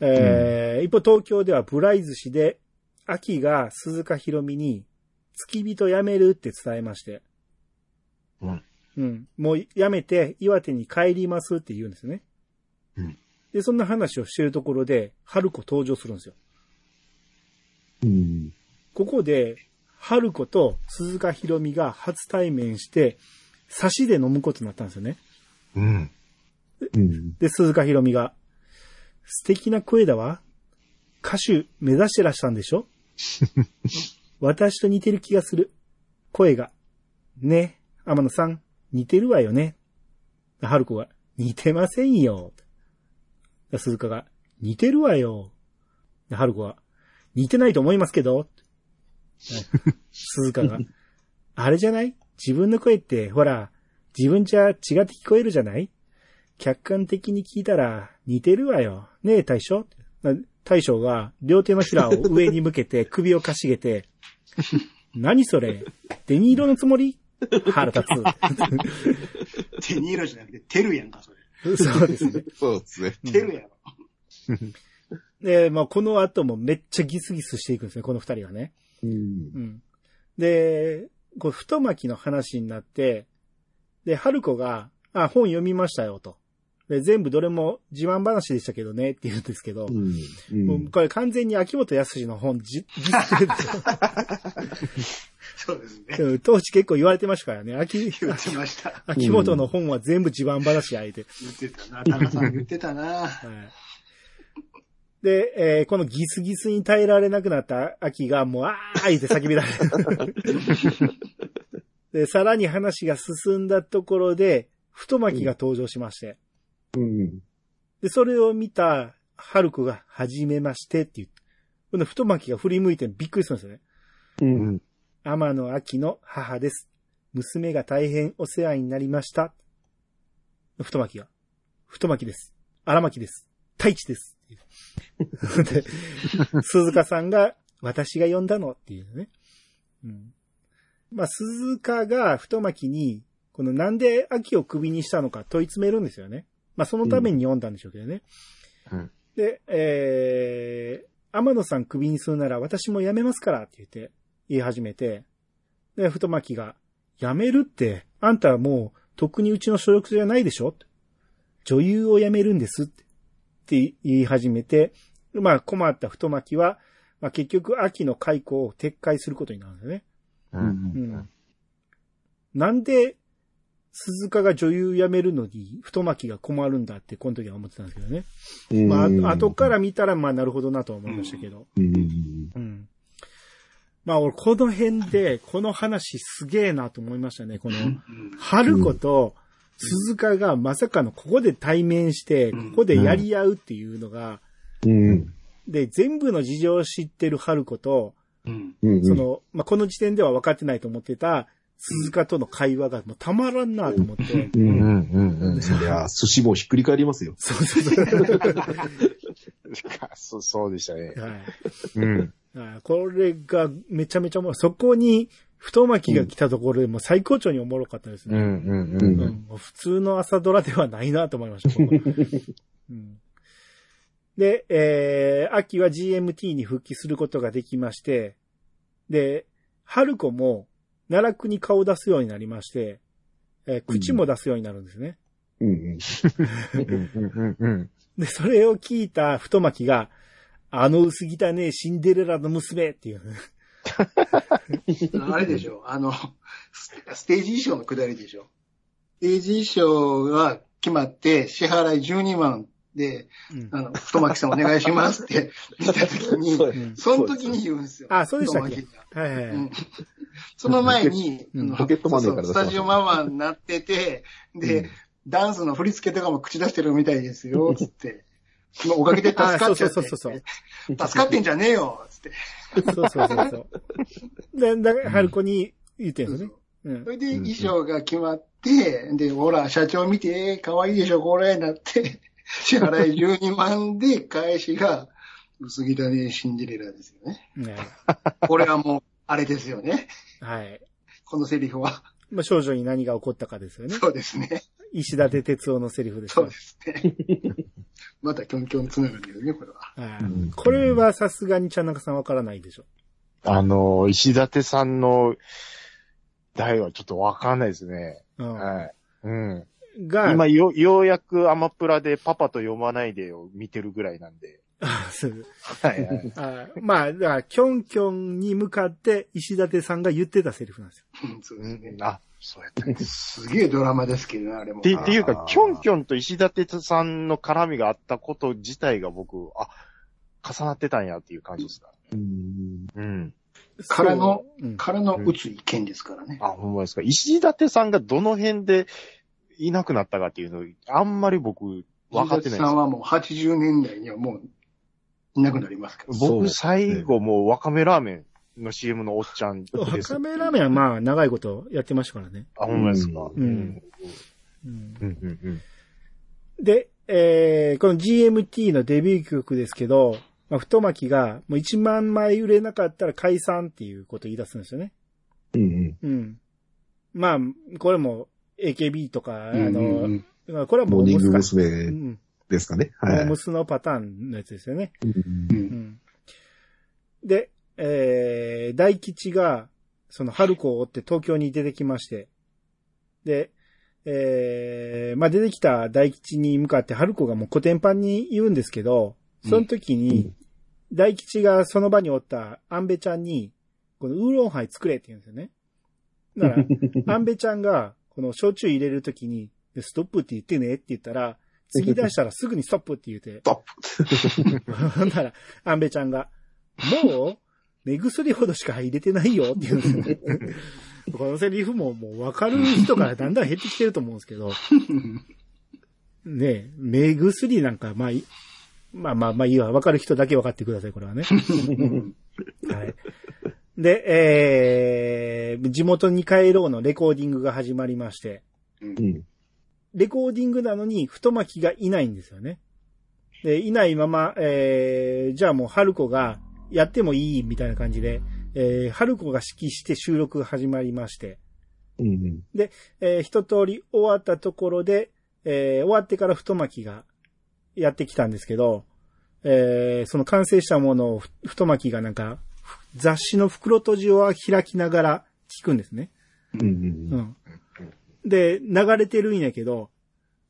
えー一方東京ではブライズ氏で、秋が鈴鹿ひろみに、付き人辞めるって伝えまして。うん。うん。もう辞めて岩手に帰りますって言うんですね。うん。で、そんな話をしてるところで、春子登場するんですよ。うん。ここで、春子と鈴鹿ひろみが初対面して、差しで飲むことになったんですよね。うん。うん。で、鈴鹿ひろみが、素敵な声だわ。歌手目指してらしたんでしょ？私と似てる気がする。声が。ね、天野さん、似てるわよね。春子が、似てませんよ。鈴鹿が、似てるわよ。春子が、似てないと思いますけど。鈴鹿が、あれじゃない？自分の声って、ほら、自分じゃ違って聞こえるじゃない？客観的に聞いたら似てるわよ。ねえ、大将な大将が両手のひらを 上に向けて首をかしげて、何それ？デニーロのつもり？腹立テニーロじゃなくて、テルやんか、それ。つ。そうですね。そうですね。テルやろ。で、まあ、この後もめっちゃギスギスしていくんですね、この二人はね。うん。うん。で、こう、太巻きの話になって、で、春子が、あ、本読みましたよ、と。で、全部どれも自慢話でしたけどね、って言うんですけど、うん。もうこれ完全に秋元康の本じ、ギスってるんですそうですね。当時結構言われてましたからね。秋、言ってました。秋元の本は全部自慢話あえて。言ってたな。タカさん言ってたな。はい。で、えーこのギスギスに耐えられなくなった秋がもう、あーいって叫び出す。で、さらに話が進んだところで、太巻きが登場しまして。うん。で、それを見た春子が、はじめましてって言って。この太巻きが振り向いてびっくりするんですよね。うん。天野秋の母です。娘が大変お世話になりました。太巻きが。太巻きです。荒巻きです。太一です。で鈴鹿さんが、私が呼んだのっていうね。うん。まあ、鈴鹿が太巻きに、このなんで秋を首にしたのか問い詰めるんですよね。まあ、そのために読んだんでしょうけどね。うんで、えー、天野さん首にするなら私も辞めますからって言って、言い始めて、で、太巻きが、辞めるって、あんたはもう、とっくにうちの所属じゃないでしょ？女優を辞めるんですって、って言い始めて、まあ困った太巻きは、まあ結局秋の解雇を撤回することになるんですよね。う。うんん。なんで、鈴鹿が女優辞めるのに、太巻きが困るんだって、この時は思ってたんですけどね。まあ、後から見たら、まあなるほどなとは思いましたけど。うん。うん。まあ俺、この辺で、この話すげえなと思いましたね。この、春子と鈴鹿がまさかのここで対面して、ここでやり合うっていうのが、うん。で、全部の事情を知ってる春子と、うん。うん。そ、の、まあ、この時点では分かってないと思ってた鈴鹿との会話がもうたまらんなと思って。うんうんうんうん。いや、寿司もひっくり返りますよ。そうそうそう。そう、そうでしたね。はいうん。あこれがめちゃめちゃおもろい。そこに太巻きが来たところでもう最高潮におもろかったですね。うんうんううんう普通の朝ドラではないなと思いました。ここうんで、えー、秋は GMT に復帰することができまして、で、春子も奈落に顔を出すようになりまして、えー口も出すようになるんですね。うんうん。うんうんうん で、それを聞いた太巻きが、あの薄汚ねえシンデレラの娘っていう。あれでしょ、あの、スステージ衣装のくだりでしょ。ステージ衣装が決まって、支払い12万で、うんあの、太巻さんお願いしますって 言った時に、その時に言うんですよ。あそうでしたっけ？はいその前に、ポケットマネスタジオママになってて、で、うんダンスの振り付けとかも口出してるみたいですよ、つって。そのおかげで助かっちゃって。あそうそうそうそう助かってんじゃねえよ、つって。そうそうそうそう。で、だから、春子に言ってるんですよね。うんそ。れで衣装が決まって、で、ほら、社長見て、可愛いでしょ、これ、なって、支払い12万で返しが、薄汚ねシンデレラですよね。ねこれはもう、あれですよね。はい。このセリフは。まあ、少女に何が起こったかですよね。そうですね。石立哲夫のセリフですよそうですね。またキョンキョンつながりですね、これは。これはさすがに茶中さんわからないでしょ。あの、石立さんの代はちょっとわかんないですね。うんはい。うん。が、今よ、ようやくアマプラでパパと読まないでを見てるぐらいなんで。あそうはいはい。あまあ、だから、キョンキョンに向かって石立さんが言ってたセリフなんですよ。うんそうですねうん、あ、そうやったね。すげえドラマですけどね、あれも。ってっていうかキョンキョンと石立さんの絡みがあったこと自体が僕、あ、重なってたんやっていう感じですか。うんうん。からのうんからの打つ意見ですからね。あ、ほんまですか。石立さんがどの辺でいなくなったかっていうの、あんまり僕、分かってないですさん。はもう80年代にはもういなくなりますから。僕、最後もう、わかめラーメンの CM のおっちゃんです。わかめラーメンはまあ、長いことやってましたからね。あ、ほんまですか。うんうん。うんうん。うん。うん。で、えー、この GMT のデビュー曲ですけど、まあ、太巻きがもう1万枚売れなかったら解散っていうことを言い出すんですよね。うんうん。まあ、これも AKB とか、あうんの、うんまあこれはもモーニング娘。ん。ですかね。モはい。ームスのパターンのやつですよね。うんうんうん。で、えー、大吉が、その春子を追って東京に出てきまして、で、えー、まあ出てきた大吉に向かって春子がもう古典版に言うんですけど、その時に、大吉がその場におったアンベちゃんに、このウーロンハイ作れって言うんですよね。だから、アンベちゃんが、この焼酎入れるときに、ストップって言ってねって言ったら、次出したらすぐにストップって言うて、ストップ。ほんなら、アンベちゃんが、もう、目薬ほどしか入れてないよって言うんですよね。このセリフももう分かる人からだんだん減ってきてると思うんですけど、ねえ、目薬なんか、まあまあまあまあいいわ。分かる人だけ分かってください、これはね。はい。で、えー、地元に帰ろうのレコーディングが始まりまして、うん。レコーディングなのに太巻きがいないんですよね。で、いないまま、えー、じゃあもう春子がやってもいいみたいな感じで、えー、春子が指揮して収録が始まりまして、うん。えー、一通り終わったところで、えー、終わってから太巻きがやってきたんですけど、えー、その完成したものをふ太巻きがなんか、雑誌の袋閉じを開きながら聞くんですね。うん。うんうん。で、流れてるんやけど、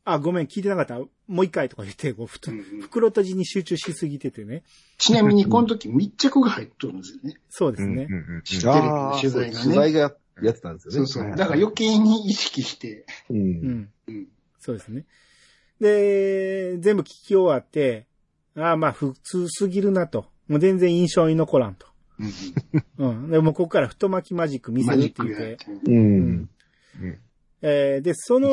あ、ごめん、聞いてなかった。もう一回とか言って、こう、ふとうん袋閉じに集中しすぎててね。ちなみにこの時密着が入っとるんですよね。そうですね。うんうんテレビの取材がね。取材がやってたんですよね。そうそう。はいだから余計に意識して、う。うんん。うん。そうですね。で、全部聞き終わって、ああ、まあ、普通すぎるなと。もう全然印象に残らんと。うんうん。でも、ここから太巻きマジック見せマるって言ってて。。う。うんうんえーで、その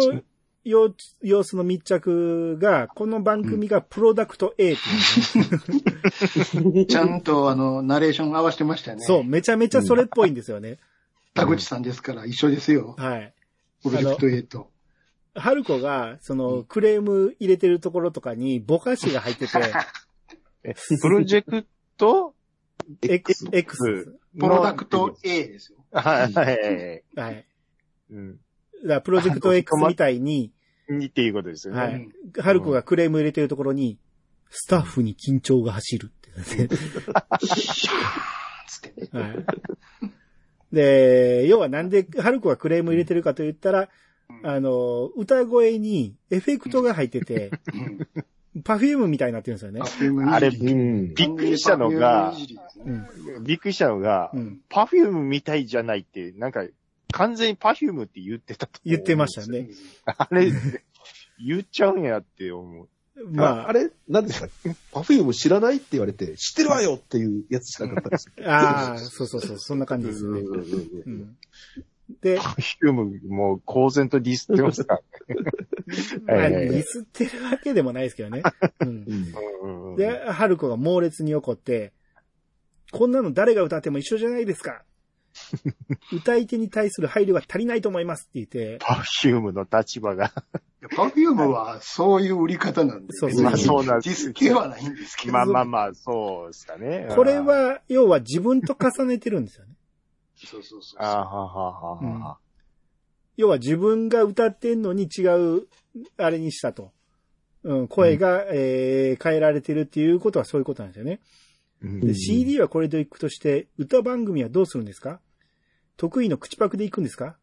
様様子の密着が、この番組がプロダクト A っていうね、ちゃんとあの、ナレーション合わせてましたよね。そう、めちゃめちゃそれっぽいんですよね。田口さんですから一緒ですよ。はい。プロジェクト A と。春子が、その、クレーム入れてるところとかに、ぼかしが入ってて、えプロジェクト X、X。プロダクト A ですよ。はいはい。うん。だからプロジェクト X みたいに、にっていうことですよね。はい。春子がクレーム入れてるところに、スタッフに緊張が走るってなって。つってね。はい。で、要はなんで春子がクレーム入れてるかと言ったら、あの、歌声にエフェクトが入ってて、 Perfumeみたいになってるんですよね。あれうん。びっくりしたのがうん。びっくりしたのがう、ん。 Perfumeみたいじゃないって、なんか、完全に Perfume って言ってたと言ってましたね。あれ、言っちゃうんやって思う。まあ、まあ、あれ、何でしたっけ？ Perfume知らないって言われて、知ってるわよっていうやつしかなかったです。ああ、そうそうそう、そんな感じですよね。うん。で、 Perfumeもう公然とディスってますから。まあ、ディスってるわけでもないですけどね。うん。で、春子が猛烈に怒って、こんなの誰が歌っても一緒じゃないですか。歌い手に対する配慮が足りないと思いますって言って、 Perfumeの立場が。 Perfumeはそういう売り方なんで。そうそうまあそうなんディスではないんですけど。まあまあまあ、そうですかね。これは、要は自分と重ねてるんですよね。そうそうそう。ああ、はあはあはあ。要は自分が歌ってんのに違う、あれにしたと。うん、声が、えー変えられてるっていうことはそういうことなんですよね。うんで、CD はこれといくとして、歌番組はどうするんですか？得意の口パクで行くんですか？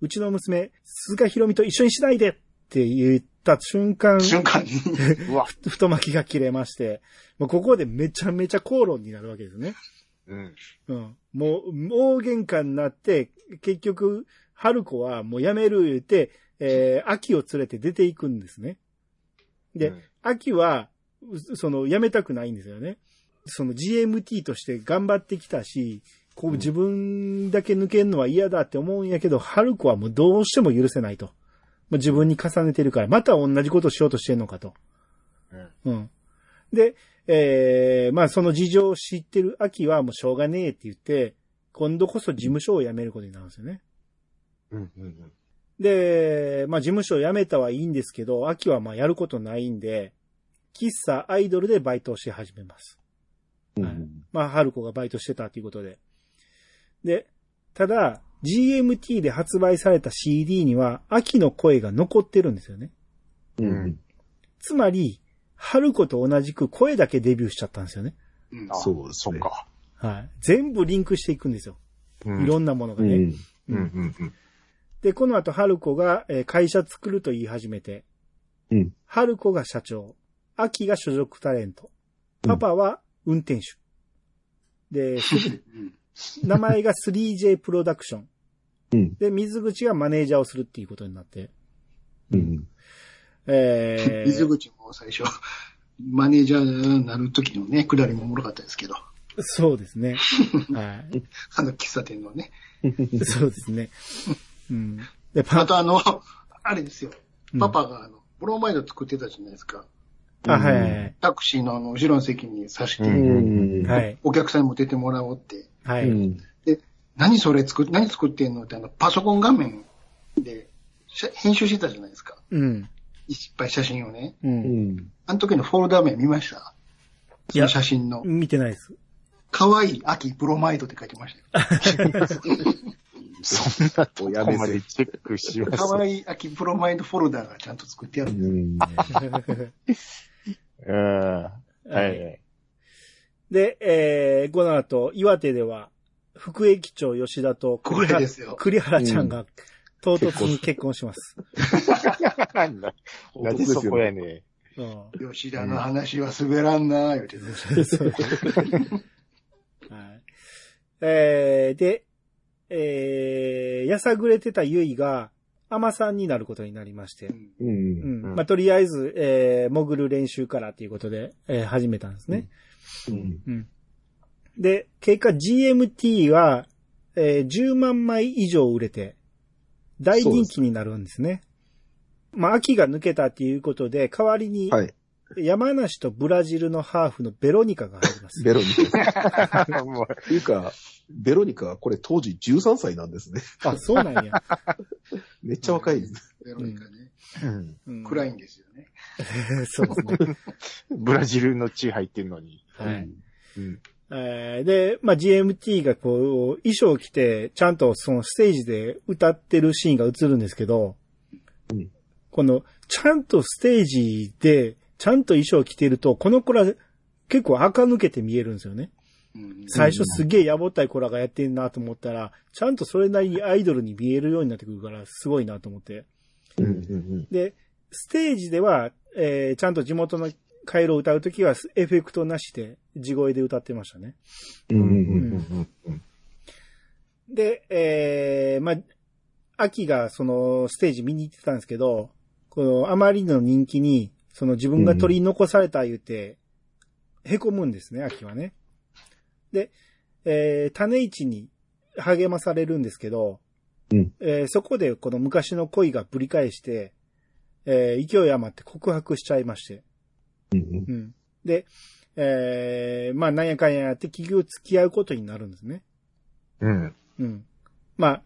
うちの娘、鈴鹿ひろみと一緒にしないでって言った瞬間、瞬間。太巻きが切れまして、もうここでめちゃめちゃ口論になるわけですね。うん。うん。もう、大喧嘩になって、結局、春子はもうやめる言って、えー、秋を連れて出ていくんですね。で、うん秋は、うその、やめたくないんですよね。その GMT として頑張ってきたし、こう自分だけ抜けるのは嫌だって思うんやけど、春子はもうどうしても許せないと。もう自分に重ねてるから、また同じことしようとしてんのかと。うんうん。で、えー、まあその事情を知ってる秋はもうしょうがねえって言って、今度こそ事務所を辞めることになるんですよね。うん。うん。で、まあ事務所を辞めたはいいんですけど、秋はまあやることないんで、喫茶アイドルでバイトをし始めます。うんまあ、春子がバイトしてたということで。で、ただ、GMT で発売された CD には、秋の声が残ってるんですよね。うんつまり、春子と同じく声だけデビューしちゃったんですよね。うんあそうそっか。はい。全部リンクしていくんですよ。うんいろんなものがね。うん。うん。うん。うん。で、この後、春子がえー会社作ると言い始めて、うん春子が社長、秋が所属タレント、パパは運転手。で、う ん名前が 3J プロダクション。うん。で、水口がマネージャーをするっていうことになって、うん。えー、水口も最初、マネージャーになる時のね、くだりもおもろかったですけど、そうですね。はい。あの喫茶店のね。そうですね。うん。で、パあとあの、あれですようん。パパがあの、ブロマイド作ってたじゃないですか。あ、はいはいタクシーのあの、後ろの席に刺して。はい。はい。お客さんにも出てもらおうって。はい。うん。何それ作っ、何作ってんのってあの、パソコン画面で、しゃ編集してたじゃないですか。うん。いっぱい写真をね。う。うんん。あの時のフォルダ名見ました？その写真の。見てないです。可愛い秋ブロマイドって書いてましたよ。そんなとこまでチェックします。可愛い秋ブロマイドフォルダがちゃんと作ってある。うん。うん。はい。で、えー、この後、岩手では、副駅長吉田とこ栗原れですよ。栗原ちゃんが唐突に結婚します。なんだなんでそこやねうん吉田の話は滑らんなー言うて はい。えー、で、えー、やさぐれてたゆいが、アマさんになることになりまして、うんう。うんん。うんまあ、とりあえず、えー、潜る練習からということで、えー、始めたんですね。うん。うん。で、結果 GMT は、えー、10万枚以上売れて、大人気になるんですね。まあ、秋が抜けたっていうことで、代わりに、はい。山梨とブラジルのハーフのベロニカが入ります。ベロニカ。も うっていうか、ベロニカはこれ当時13歳なんですね。あ、そうなんや。めっちゃ若いです。ベロニカね。うんうん暗いんですよね。そうですね。ブラジルの血入ってんのに。はい。うん。えーで、まあ、GMT がこう、衣装を着て、ちゃんとそのステージで歌ってるシーンが映るんですけど、うんこの、ちゃんとステージで、ちゃんと衣装を着てると、この子ら結構垢抜けて見えるんですよね。うん最初すげえやぼったい子らがやってんなと思ったら、ちゃんとそれなりにアイドルに見えるようになってくるから、すごいなと思って。うんうんで、ステージでは、えーちゃんと地元のカイロを歌うときはエフェクトなしで地声で歌ってましたね。うん。うんうんうんで、えー、まあ、秋がそのステージ見に行ってたんですけど、このあまりの人気に、その自分が取り残された言うて、凹むんですね、秋はね。で、えー、種市に励まされるんですけど、うんえーそこでこの昔の恋がぶり返して、えー勢い余って告白しちゃいまして。うんうん。で、えー、まあ、なんやかんややって結局付き合うことになるんですね。うん。うん。まあ、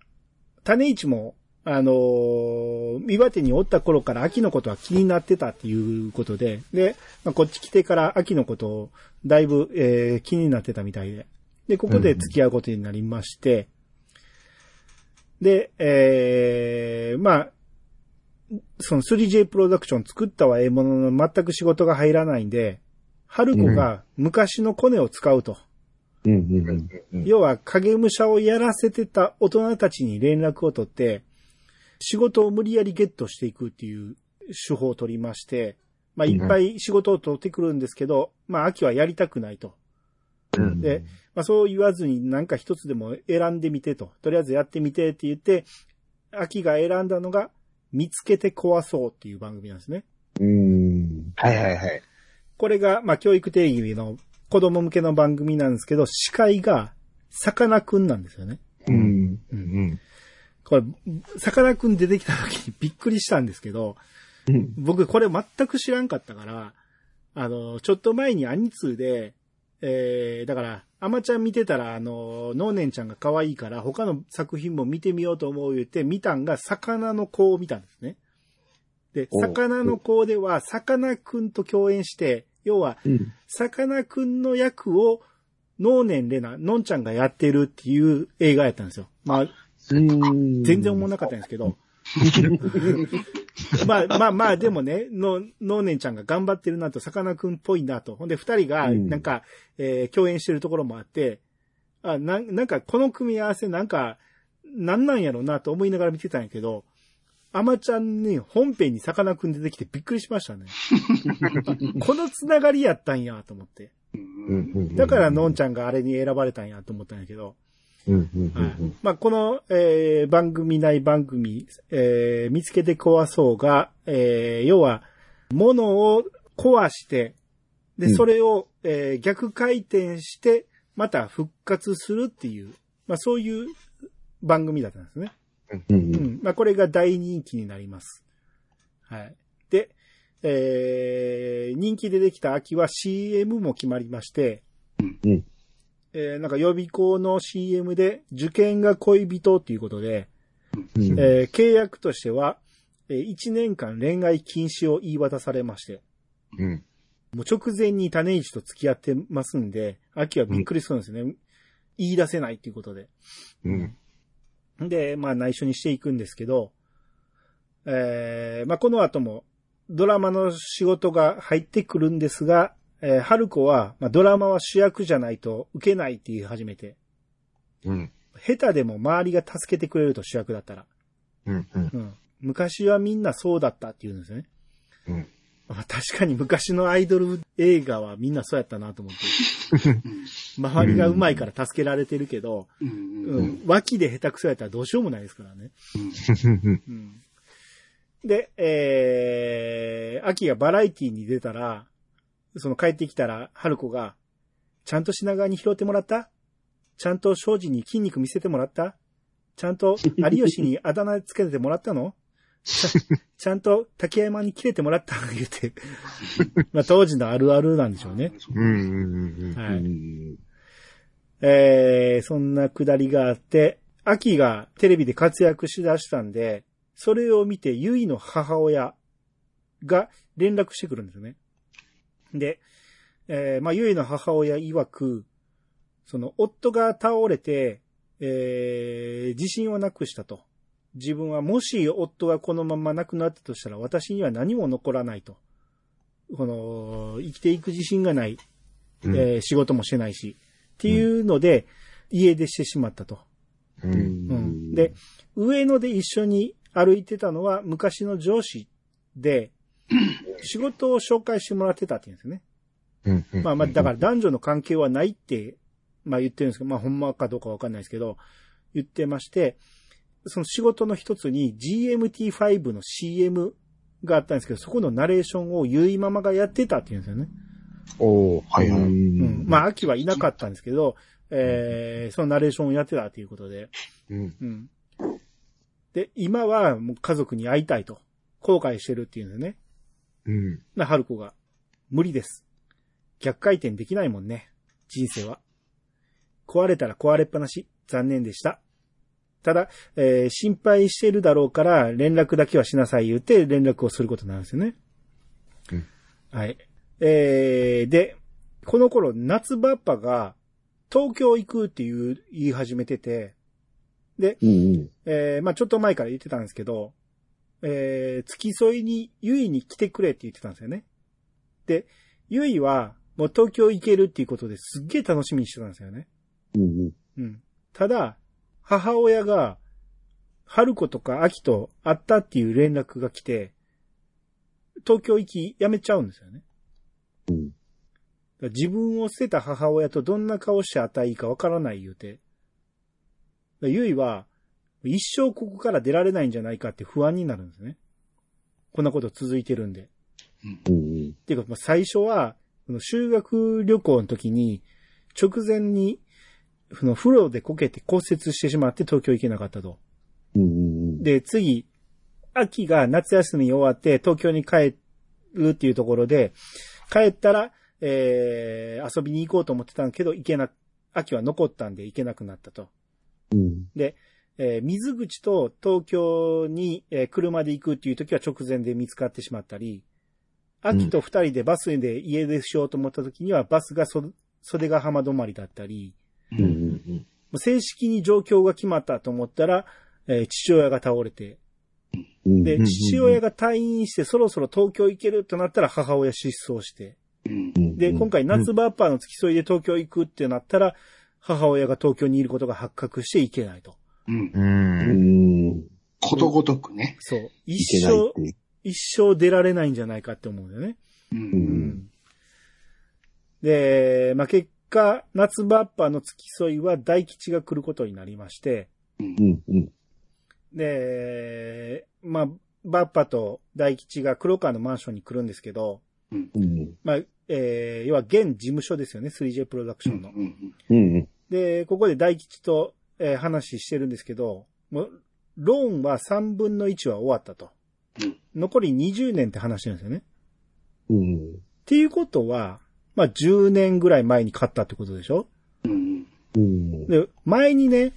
種市も、あのー岩手におった頃から秋のことは気になってたっていうことで、で、まあ、こっち来てから秋のことをだいぶ、えー気になってたみたいで。で、ここで付き合うことになりまして、で、えーまあ、その 3J プロダクション作ったはええものの全く仕事が入らないんで、春子が昔のコネを使うと。うん。要は影武者をやらせてた大人たちに連絡を取って、仕事を無理やりゲットしていくっていう手法を取りまして、まあいっぱい仕事を取ってくるんですけど、まあ秋はやりたくないと。うんで、まあそう言わずになんか一つでも選んでみてと。とりあえずやってみてって言って、秋が選んだのが、見つけて壊そうっていう番組なんですね。うん。はいはいはい。これが、まあ教育定義の子供向けの番組なんですけど、司会が、さかなクンなんですよね。うん。うん。これ、さかなクン出てきた時にびっくりしたんですけど、うん。僕これ全く知らんかったから、あの、ちょっと前にアニツーで、えー、だから、アマちゃん見てたら、あの、ノーネンちゃんが可愛いから、他の作品も見てみようと思う言って、見たんが、魚の子を見たんですね。で、魚の子では、さかなクンと共演して、要は、うん。さかなクンの役を、ノーネンレナ、のんちゃんがやってるっていう映画やったんですよ。まあ、うん。全然思わなかったんですけど。まあまあまあ、でもね、の、のーねんちゃんが頑張ってるなと、さかなクンっぽいなと。ほんで、二人が、うんなんか、えー共演してるところもあって、あ、なん、なんか、この組み合わせなんか、なんなんやろうなと思いながら見てたんやけど、アマちゃんに本編にさかなクン出てきてびっくりしましたね。このつながりやったんやと思って。うん。だから、のんちゃんがあれに選ばれたんやと思ったんやけど。まあ、この、えー番組内番組、えー見つけて壊そうが、えー要は、物を壊して、で、うんそれを、えー逆回転して、また復活するっていう、まあ、そういう番組だったんですね。うん。ううん。ん。まあ、これが大人気になります。はい。で、えー人気でできた秋は CM も決まりまして、うん。えーなんか予備校の CM で受験が恋人っていうことで、うん。えー契約としては、え1年間恋愛禁止を言い渡されまして、うん。もう直前に種市と付き合ってますんで、秋はびっくりするんですよね。言い出せないっていうことで。うん。で、まあ内緒にしていくんですけど、えーまあこの後もドラマの仕事が入ってくるんですが、えー春子は、まあ、ドラマは主役じゃないと受けないって言い始めて、うん。下手でも周りが助けてくれると主役だったら。うん。うん。うん。昔はみんなそうだったって言うんですよね。うん。まあ確かに昔のアイドル映画はみんなそうやったなと思って。周りが上手いから助けられてるけど、うんう。ん、脇で下手くそやったらどうしようもないですからね。うん。で、えー、秋がバラエティに出たら、その帰ってきたら、春子が、ちゃんと品川に拾ってもらった？ちゃんと庄司に筋肉見せてもらった？ちゃんと有吉にあだ名つけてもらったの？ちゃんと竹山に切れてもらった？言うて。まあ当時のあるあるなんでしょうね。うん。うん。はいえー、そんなくだりがあって、秋がテレビで活躍しだしたんで、それを見て、ゆいの母親が連絡してくるんですよね。で、えー、まあ、ゆいの母親曰く、その、夫が倒れて、えー、自信をなくしたと。自分はもし夫がこのまま亡くなったとしたら、私には何も残らないと。この、生きていく自信がない。うん。えー仕事もしてないし。っていうので、家出してしまったと。ううん。で、、上野で一緒に歩いてたのは昔の上司で、仕事を紹介してもらってたって言うんですよね。うん。まあまあ、だから男女の関係はないって、まあ言ってるんですけど、まあほんまかどうかわかんないですけど、言ってまして、その仕事の一つに GMT5 の CM があったんですけど、そこのナレーションをゆいママがやってたって言うんですよね。おーはいはい。うん。まあ、秋はいなかったんですけど、えー、そのナレーションをやってたということで。うん。うん。で、今はもう家族に会いたいと、後悔してるっていうんですね。うん。な、春子が。無理です。逆回転できないもんね。人生は。壊れたら壊れっぱなし。残念でした。ただ、えー心配してるだろうから連絡だけはしなさい言って連絡をすることなんですよね。うんはい。えー、で、この頃夏バッパが東京行くっていう言い始めてて、で、うん。えーまあちょっと前から言ってたんですけど、えー、付き添いに、ゆいに来てくれって言ってたんですよね。で、ゆいは、もう東京行けるっていうことですっげえ楽しみにしてたんですよね。うんうん。うん。ただ、母親が、春子とか秋と会ったっていう連絡が来て、東京行きやめちゃうんですよね。うん。自分を捨てた母親とどんな顔して会ったらいいかわからない言うて。ゆいは、一生ここから出られないんじゃないかって不安になるんですね。こんなこと続いてるんで。うんうん。っていうか、まあ最初は、修学旅行の時に、直前に、その風呂でこけて骨折してしまって東京行けなかったと。うんうん。で、次、秋が夏休み終わって東京に帰るっていうところで、帰ったら、えー、遊びに行こうと思ってたんだけど、行けな、秋は残ったんで行けなくなったと。うん。で、えー水口と東京に、えー車で行くっていう時は直前で見つかってしまったり、秋と二人でバスで家出しようと思った時にはバスがそ袖ヶ浜止まりだったり、うん正式に状況が決まったと思ったら、えー父親が倒れて、うん。で、父親が退院してそろそろ東京行けるとなったら母親失踪して、うん。で、今回夏場アッパーの付き添いで東京行くってなったら、母親が東京にいることが発覚して行けないと。うん。う。うんん。ことごとくね。そう。い一生。一生出られないんじゃないかって思うんだよね。う。うんん。で、まあ、結果、夏バッパの付き添いは大吉が来ることになりまして、うんうん。で、まあ、バッパと大吉が黒川のマンションに来るんですけど、うん。まあ、えー、要は現事務所ですよね、3J プロダクションの。うん。で、ここで大吉と、えー話してるんですけど、もう、ローンは3分の1は終わったと。うん残り20年って話してるんですよね。うん。っていうことは、まあ、10年ぐらい前に買ったってことでしょ？うん。うん。で、前にね、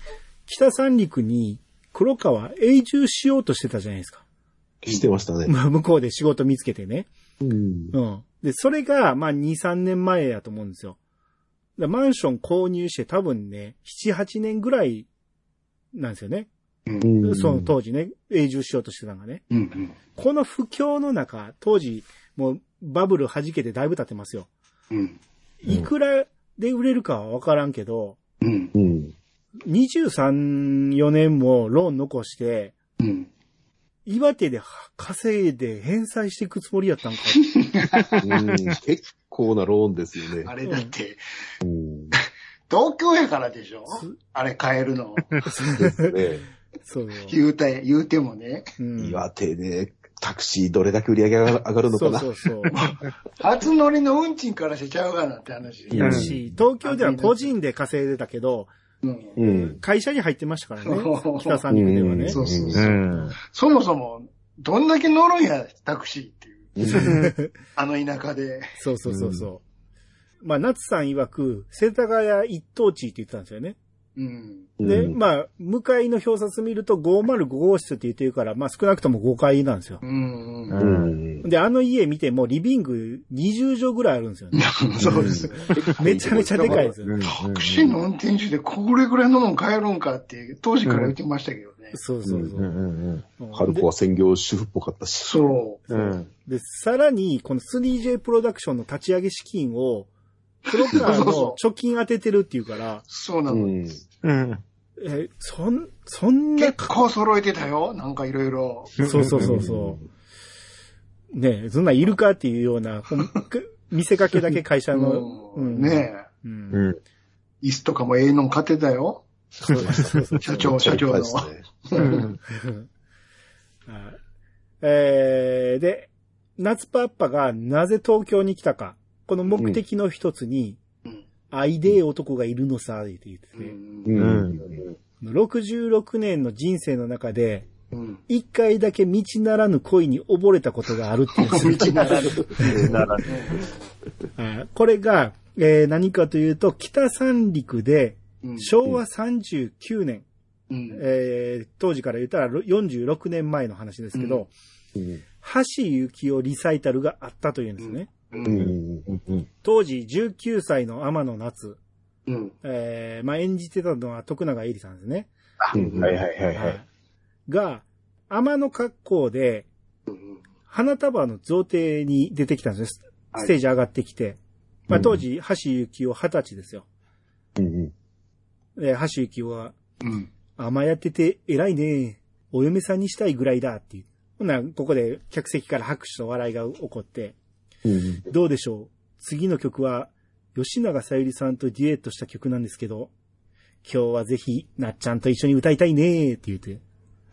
北三陸に黒川永住しようとしてたじゃないですか。してましたね。まあ、向こうで仕事見つけてね。うん。うん。で、それが、まあ、2、3年前やと思うんですよ。でマンション購入して多分ね、7、8年ぐらいなんですよね。うんその当時ね、永住しようとしてたのがね。うん。この不況の中、当時、もうバブル弾けてだいぶ経ってますよ。うん。いくらで売れるかはわからんけど、うん。うん。23、4年もローン残して、うん。岩手で稼いで返済していくつもりやったんか。うん結構なローンですよね。あれだって、うん。東京やからでしょ？すあれ買えるの。ですね。そう。言うて、言うてもね。うん岩手でタクシーどれだけ売り上げが上がるのかな。そうそうそう。初乗りの運賃からしちゃうかなって話。うんやし、東京では個人で稼いでたけど、うん。うん。会社に入ってましたからねそう。北三陸ではね。そうそうそうう。ん。そもそも、どんだけ乗るんや、タクシーっていう。うんあの田舎で。そうそうそうそう。まあ、夏さん曰く、世田谷一等地って言ってたんですよね。うん。で、うんまあ、向かいの表札見ると505号室って言ってるから、まあ少なくとも5階なんですよう。ん。ううんん。で、あの家見てもリビング20畳ぐらいあるんですよね。そうです。めちゃめちゃでかいですよ。タクシーの運転手でこれぐらいのもん買えるんかって、当時から言ってましたけどね。そうそうそう。うん。うん春子は専業主婦っぽかったし。そう。うん。で、さらに、この 3J プロダクションの立ち上げ資金を、黒川の貯金当ててるっていうから、そうなの。うん。うん。え、そん、そんな結構揃えてたよ。なんかいろいろ。そうそうそうそう。ねえ、そんなんいるかっていうような、見せかけだけ会社の、うんねえ。うん。うん。椅子とかもええの買ってたよ。そうそうそう社長、社長の。えー、で、夏パッパがなぜ東京に来たか。この目的の一つに、うん愛でえ男がいるのさ、って言ってて、うんうん。66年の人生の中で、うん。一回だけ道ならぬ恋に溺れたことがあるっていう。道ならぬ。な ら、はいこれが、えー何かというと、北三陸で、うん昭和39年、うんえー当時から言ったら46年前の話ですけど、うん。橋幸夫リサイタルがあったというんですね。う。うんん。うん。当時19歳の天野夏、うん。えーまあ、演じてたのは徳永えりさんですね。はいはいはいはい。が、天の格好で、花束の贈呈に出てきたんですステージ上がってきて。まあうん当時、橋幸夫二十歳ですよ。うんうん。で、橋幸夫は、うん。甘やってて偉いね。お嫁さんにしたいぐらいだっていう。ほんならここで客席から拍手と笑いが起こって、どうでしょう？次の曲は、吉永さゆりさんとデュエットした曲なんですけど、今日はぜひ、なっちゃんと一緒に歌いたいねって言って。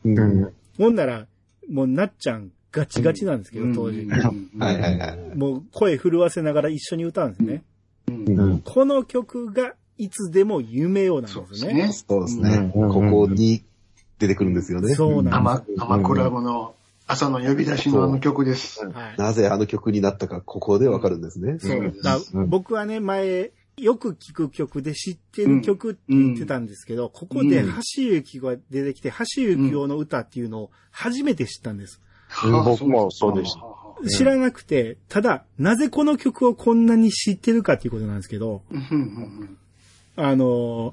うんうん。ほんなら、もうなっちゃんガチガチなんですけど、当時。はいはいはい。もう声震わせながら一緒に歌うんですね。この曲がいつでも夢をなんですすね。そうですね。うんここに出てくるんですよね。そうなんアでマ、アマクラブの朝の呼び出しのあの曲です。す。はい。なぜあの曲になったか、ここでわかるんですね。そうです。だうん。僕はね、前、よく聴く曲で知ってる曲って言ってたんですけど、ここでうん橋幸が出てきて、橋幸夫の歌っていうのを初めて知ったんです。うん。僕もそうでした。知らなくて、ただ、なぜこの曲をこんなに知ってるかっていうことなんですけど、あのー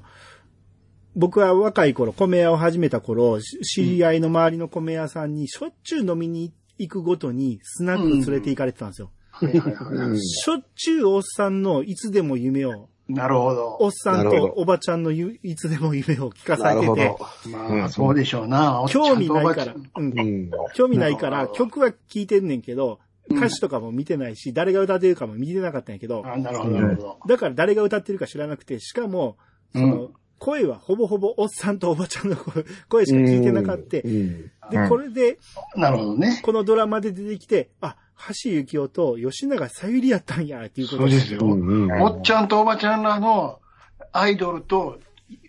僕は若い頃、米屋を始めた頃、し知り合いの周りの米屋さんにしょっちゅう飲みに行くごとにスナック連れて行かれてたんですよ。しょっちゅうおっさんのいつでも夢を、なるほど。おっさんとおばちゃんのゆいつでも夢を聞かなされてて。まあ、そうでしょうな。興味ないからうんうん。興味ないから曲は聴いてんねんけど、うん歌詞とかも見てないし、誰が歌ってるかも見てなかったんやけど、あなるほど、なるほど。だから誰が歌ってるか知らなくて、しかも、その、声はほぼほぼおっさんとおばちゃんの声声しか聞いてなかった。うん。で、うんこれで、なるほどね。このドラマで出てきて、あ、橋幸夫と吉永さゆりやったんや、っていうことそうですよ。うんうん。おっちゃんとおばちゃんらのアイドルと、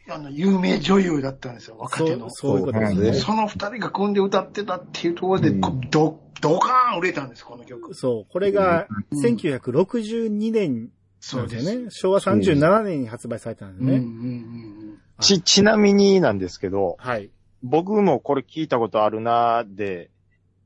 あの、有名女優だったんですよ、若手の。そういうことですね。その二人が組んで歌ってたっていうところで、うんこド、ドカーン売れたんです、この曲。そう。これがうん1962年そうですね。昭和37年に発売されたんですうんうんうね。んち、ちなみになんですけど、はい。僕もこれ聞いたことあるなーで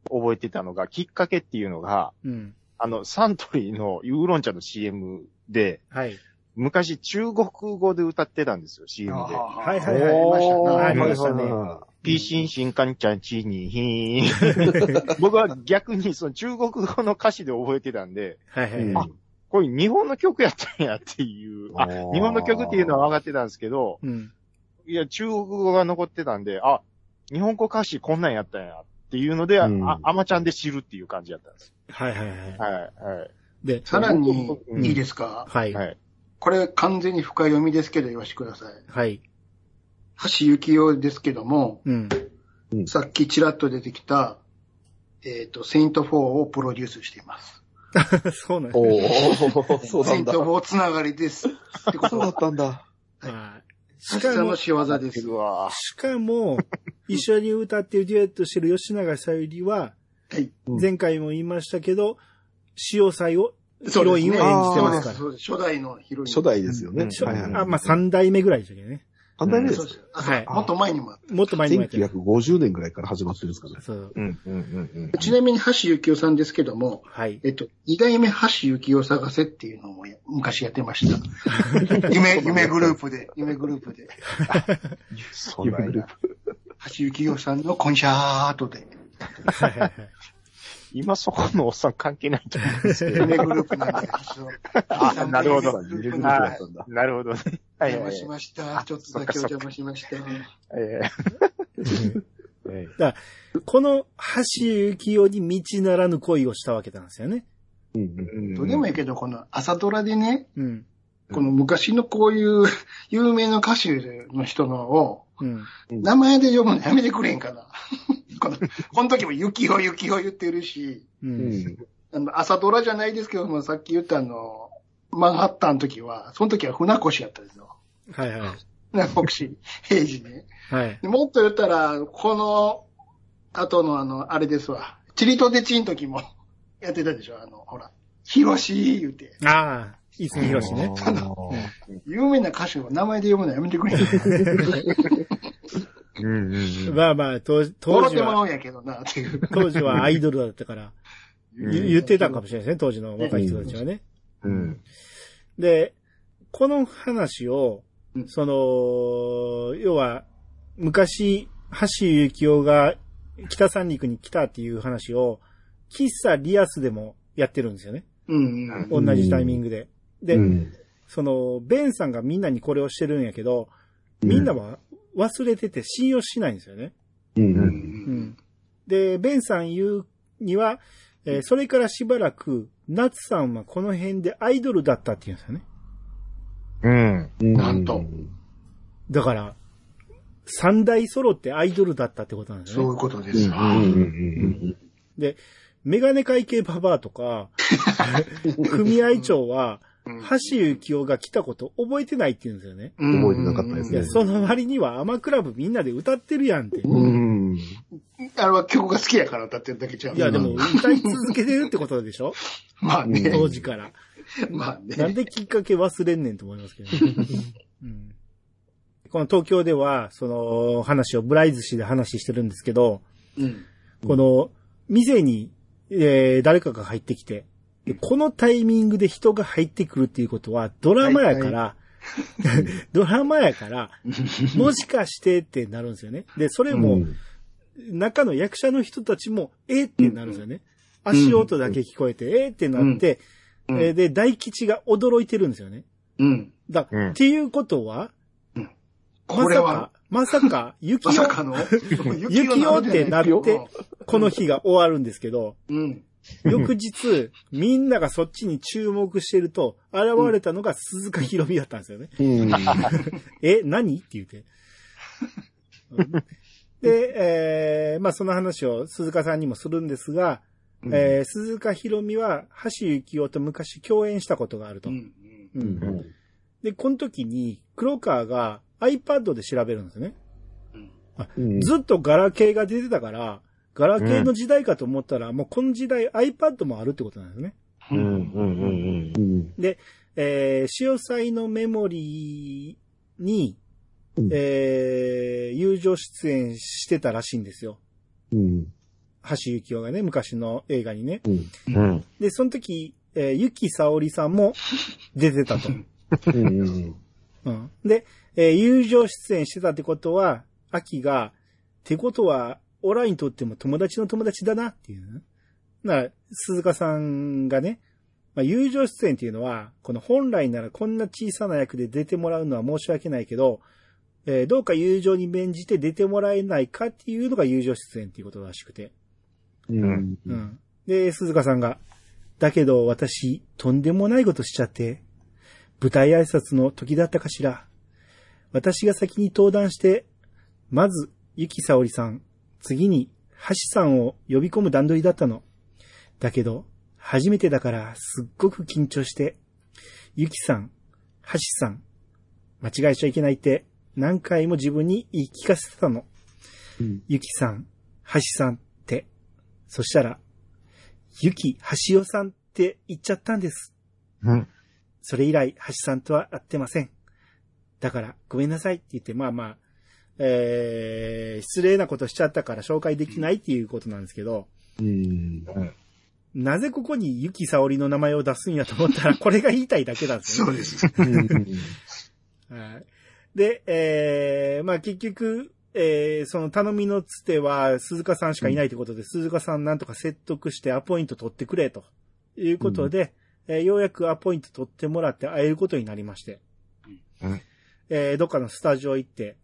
覚えてたのが、きっかけっていうのが、うん。あの、サントリーのユーロン茶の CM で、はい。昔中国語で歌ってたんですよ、うん。CM で。はいはいはいありましたなありましたねピーシンシンカンチャンチーニーヒーン。僕は逆にその中国語の歌詞で覚えてたんで、はいはいうんはい。これ日本の曲やったんやっていう。あ、日本の曲っていうのは分かってたんですけど、うん。いや、中国語が残ってたんで、あ、日本語歌詞こんなんやったんやっていうので、うんあ、アマちゃんで知るっていう感じやったんです。はいはいはい。はい、はい。で、さらにうん、いいですか？はい。はい。これ完全に深読みですけど言わしてください。はい。橋幸夫ですけども、うん。さっきちらっと出てきた、えっ、と、セイント4をプロデュースしています。そうなんですおね。ー、そうなんだセイント。4つながりです。ってことそうだっは、たんだ。はい橋さんの仕業です。しかも、一緒に歌ってるデュエットしてる吉永さゆりは、はい。うん前回も言いましたけど、潮祭を、ヒ。ロインを演じて。ますから。初代のヒロイン。初代ですよね。しょはいはいあ、まあ、三代目ぐらいでしたけどね。三代目ですはいもっと前にもあっもっと前にもやってる。1950年ぐらいから始まってるんですかね。そう。うん、うん、うん、た。ちなみに橋幸夫さんですけども、はい。えっと、二代目橋幸夫探せっていうのをや昔やってました。夢、夢グループで、夢グループで。そんなんや橋幸夫さんのコンシャートで、はいはいはい今そこのおっさん関係ないと思うんですけど。夢グループなんで、あなるほど。なるほどね。はい、はいお邪魔し。ました。ちょっとだけお邪魔しました。えええこの橋幸夫に道ならぬ恋をしたわけなんですよね。うんえうんどうでもいいけど、この朝ドラでね、うん。この昔のこういう 有名な歌手の人のを、うん。名前で呼ぶのやめてくれんかな。この、この時も雪を雪を言ってるし、う。うんん。あの朝ドラじゃないですけども、さっき言ったあの、マンハッタンの時は、その時は船越やったんですよ。はいはい。船越平治ね。はい。でもっと言ったら、この後のあの、あれですわ。チリとデチン時も やってたでしょあの、ほら。ヒロシ言うて。ああ、泉博士ね。有名な歌手を名前で呼ぶのやめてくれ。うんうんうんまあまあ、当時当時は、笑ってまうんやけどな、っていう。当時はアイドルだったから、うん言言ってたかもしれないですね、当時の若い人たちはね。うん。で、この話をう、んその、要は、昔、橋幸夫が北三陸に来たっていう話を、喫茶リアスでもやってるんですよね。うんうん。同じタイミングで。で、うんその、ベンさんがみんなにこれをしてるんやけど、みんなは忘れてて信用しないんですよね。うんううんん。で、ベンさん言うには、えーそれからしばらく、ナツさんはこの辺でアイドルだったって言うんですよね。うん。うんなんとだから、三大揃ってアイドルだったってことなんですよね。そういうことでうんすわ。うんうんで、メガネ会系ババアとか、組合長は、うん橋幸夫が来たこと覚えてないって言うんですよね。うん覚えてなかったですねいや、その割にはアマクラブみんなで歌ってるやんって。うん。あれは曲が好きやから歌ってるだけちゃう。いや、でも歌い続けてるってことでしょ？まあね。当時から。まあね。なんできっかけ忘れんねんと思いますけど、ね うん。この東京では、その話をブライズ氏で話してるんですけど、うん。この店に、えー誰かが入ってきて、でこのタイミングで人が入ってくるっていうことはドラマやから、ドラマやから、もしかしてってなるんですよね。で、それも、中の役者の人たちも、えーってなるんですよね。足音だけ聞こえて、えーってなって、うんえーで、大吉が驚いてるんですよね。うん。だ、うんっていうことは、これは、まさか、まさか、雪を、雪をってなってこの日が終わるんですけど、うん。翌日、みんながそっちに注目してると、現れたのが鈴鹿ひろみだったんですよね。うん。え、何？って言って。で、えーまあその話を鈴鹿さんにもするんですが、えー鈴鹿ひろみは橋幸夫と昔共演したことがあると。うん。うんで、この時に黒川が iPad で調べるんですね。うんずっとガラケーが出てたから、ガラケーの時代かと思ったら、もうこの時代 iPad もあるってことなんですね。うん。うん。うん。うんで、えー、潮祭のメモリーに、うんえー、友情出演してたらしいんですよ。うん橋幸夫がね、昔の映画にね。うんうん。で、その時、えー、ゆきさおりさんも出てたと。うんうん、で、えー友情出演してたってことは、秋が、ってことは、オラにとっても友達の友達だなっていうね。だから、鈴鹿さんがね、まあ、友情出演っていうのは、この本来ならこんな小さな役で出てもらうのは申し訳ないけど、えーどうか友情に免じて出てもらえないかっていうのが友情出演っていうことらしくて。うんうん。で、鈴鹿さんが、だけど私、とんでもないことしちゃって、舞台挨拶の時だったかしら。私が先に登壇して、まず、ゆきさおりさん、次に、はしさんを呼び込む段取りだったの。だけど、初めてだから、すっごく緊張して、ゆきさん、はしさん、間違えちゃいけないって、何回も自分に言い聞かせてたの。うんゆきさん、はしさんって。そしたら、ゆきはしおさんって言っちゃったんです。うん。それ以来、はしさんとは会ってません。だから、ごめんなさいって言って、まあまあ、えー、失礼なことしちゃったから紹介できないっていうことなんですけど、うん。なぜここにゆきさおりの名前を出すんやと思ったら、これが言いたいだけなんですよそうです。はい。で、えー、まあ結局、えー、その頼みのつては鈴鹿さんしかいないということで、鈴鹿さんなんとか説得してアポイント取ってくれということで、えーようやくアポイント取ってもらって会えることになりまして、うん。えーどっかのスタジオ行って、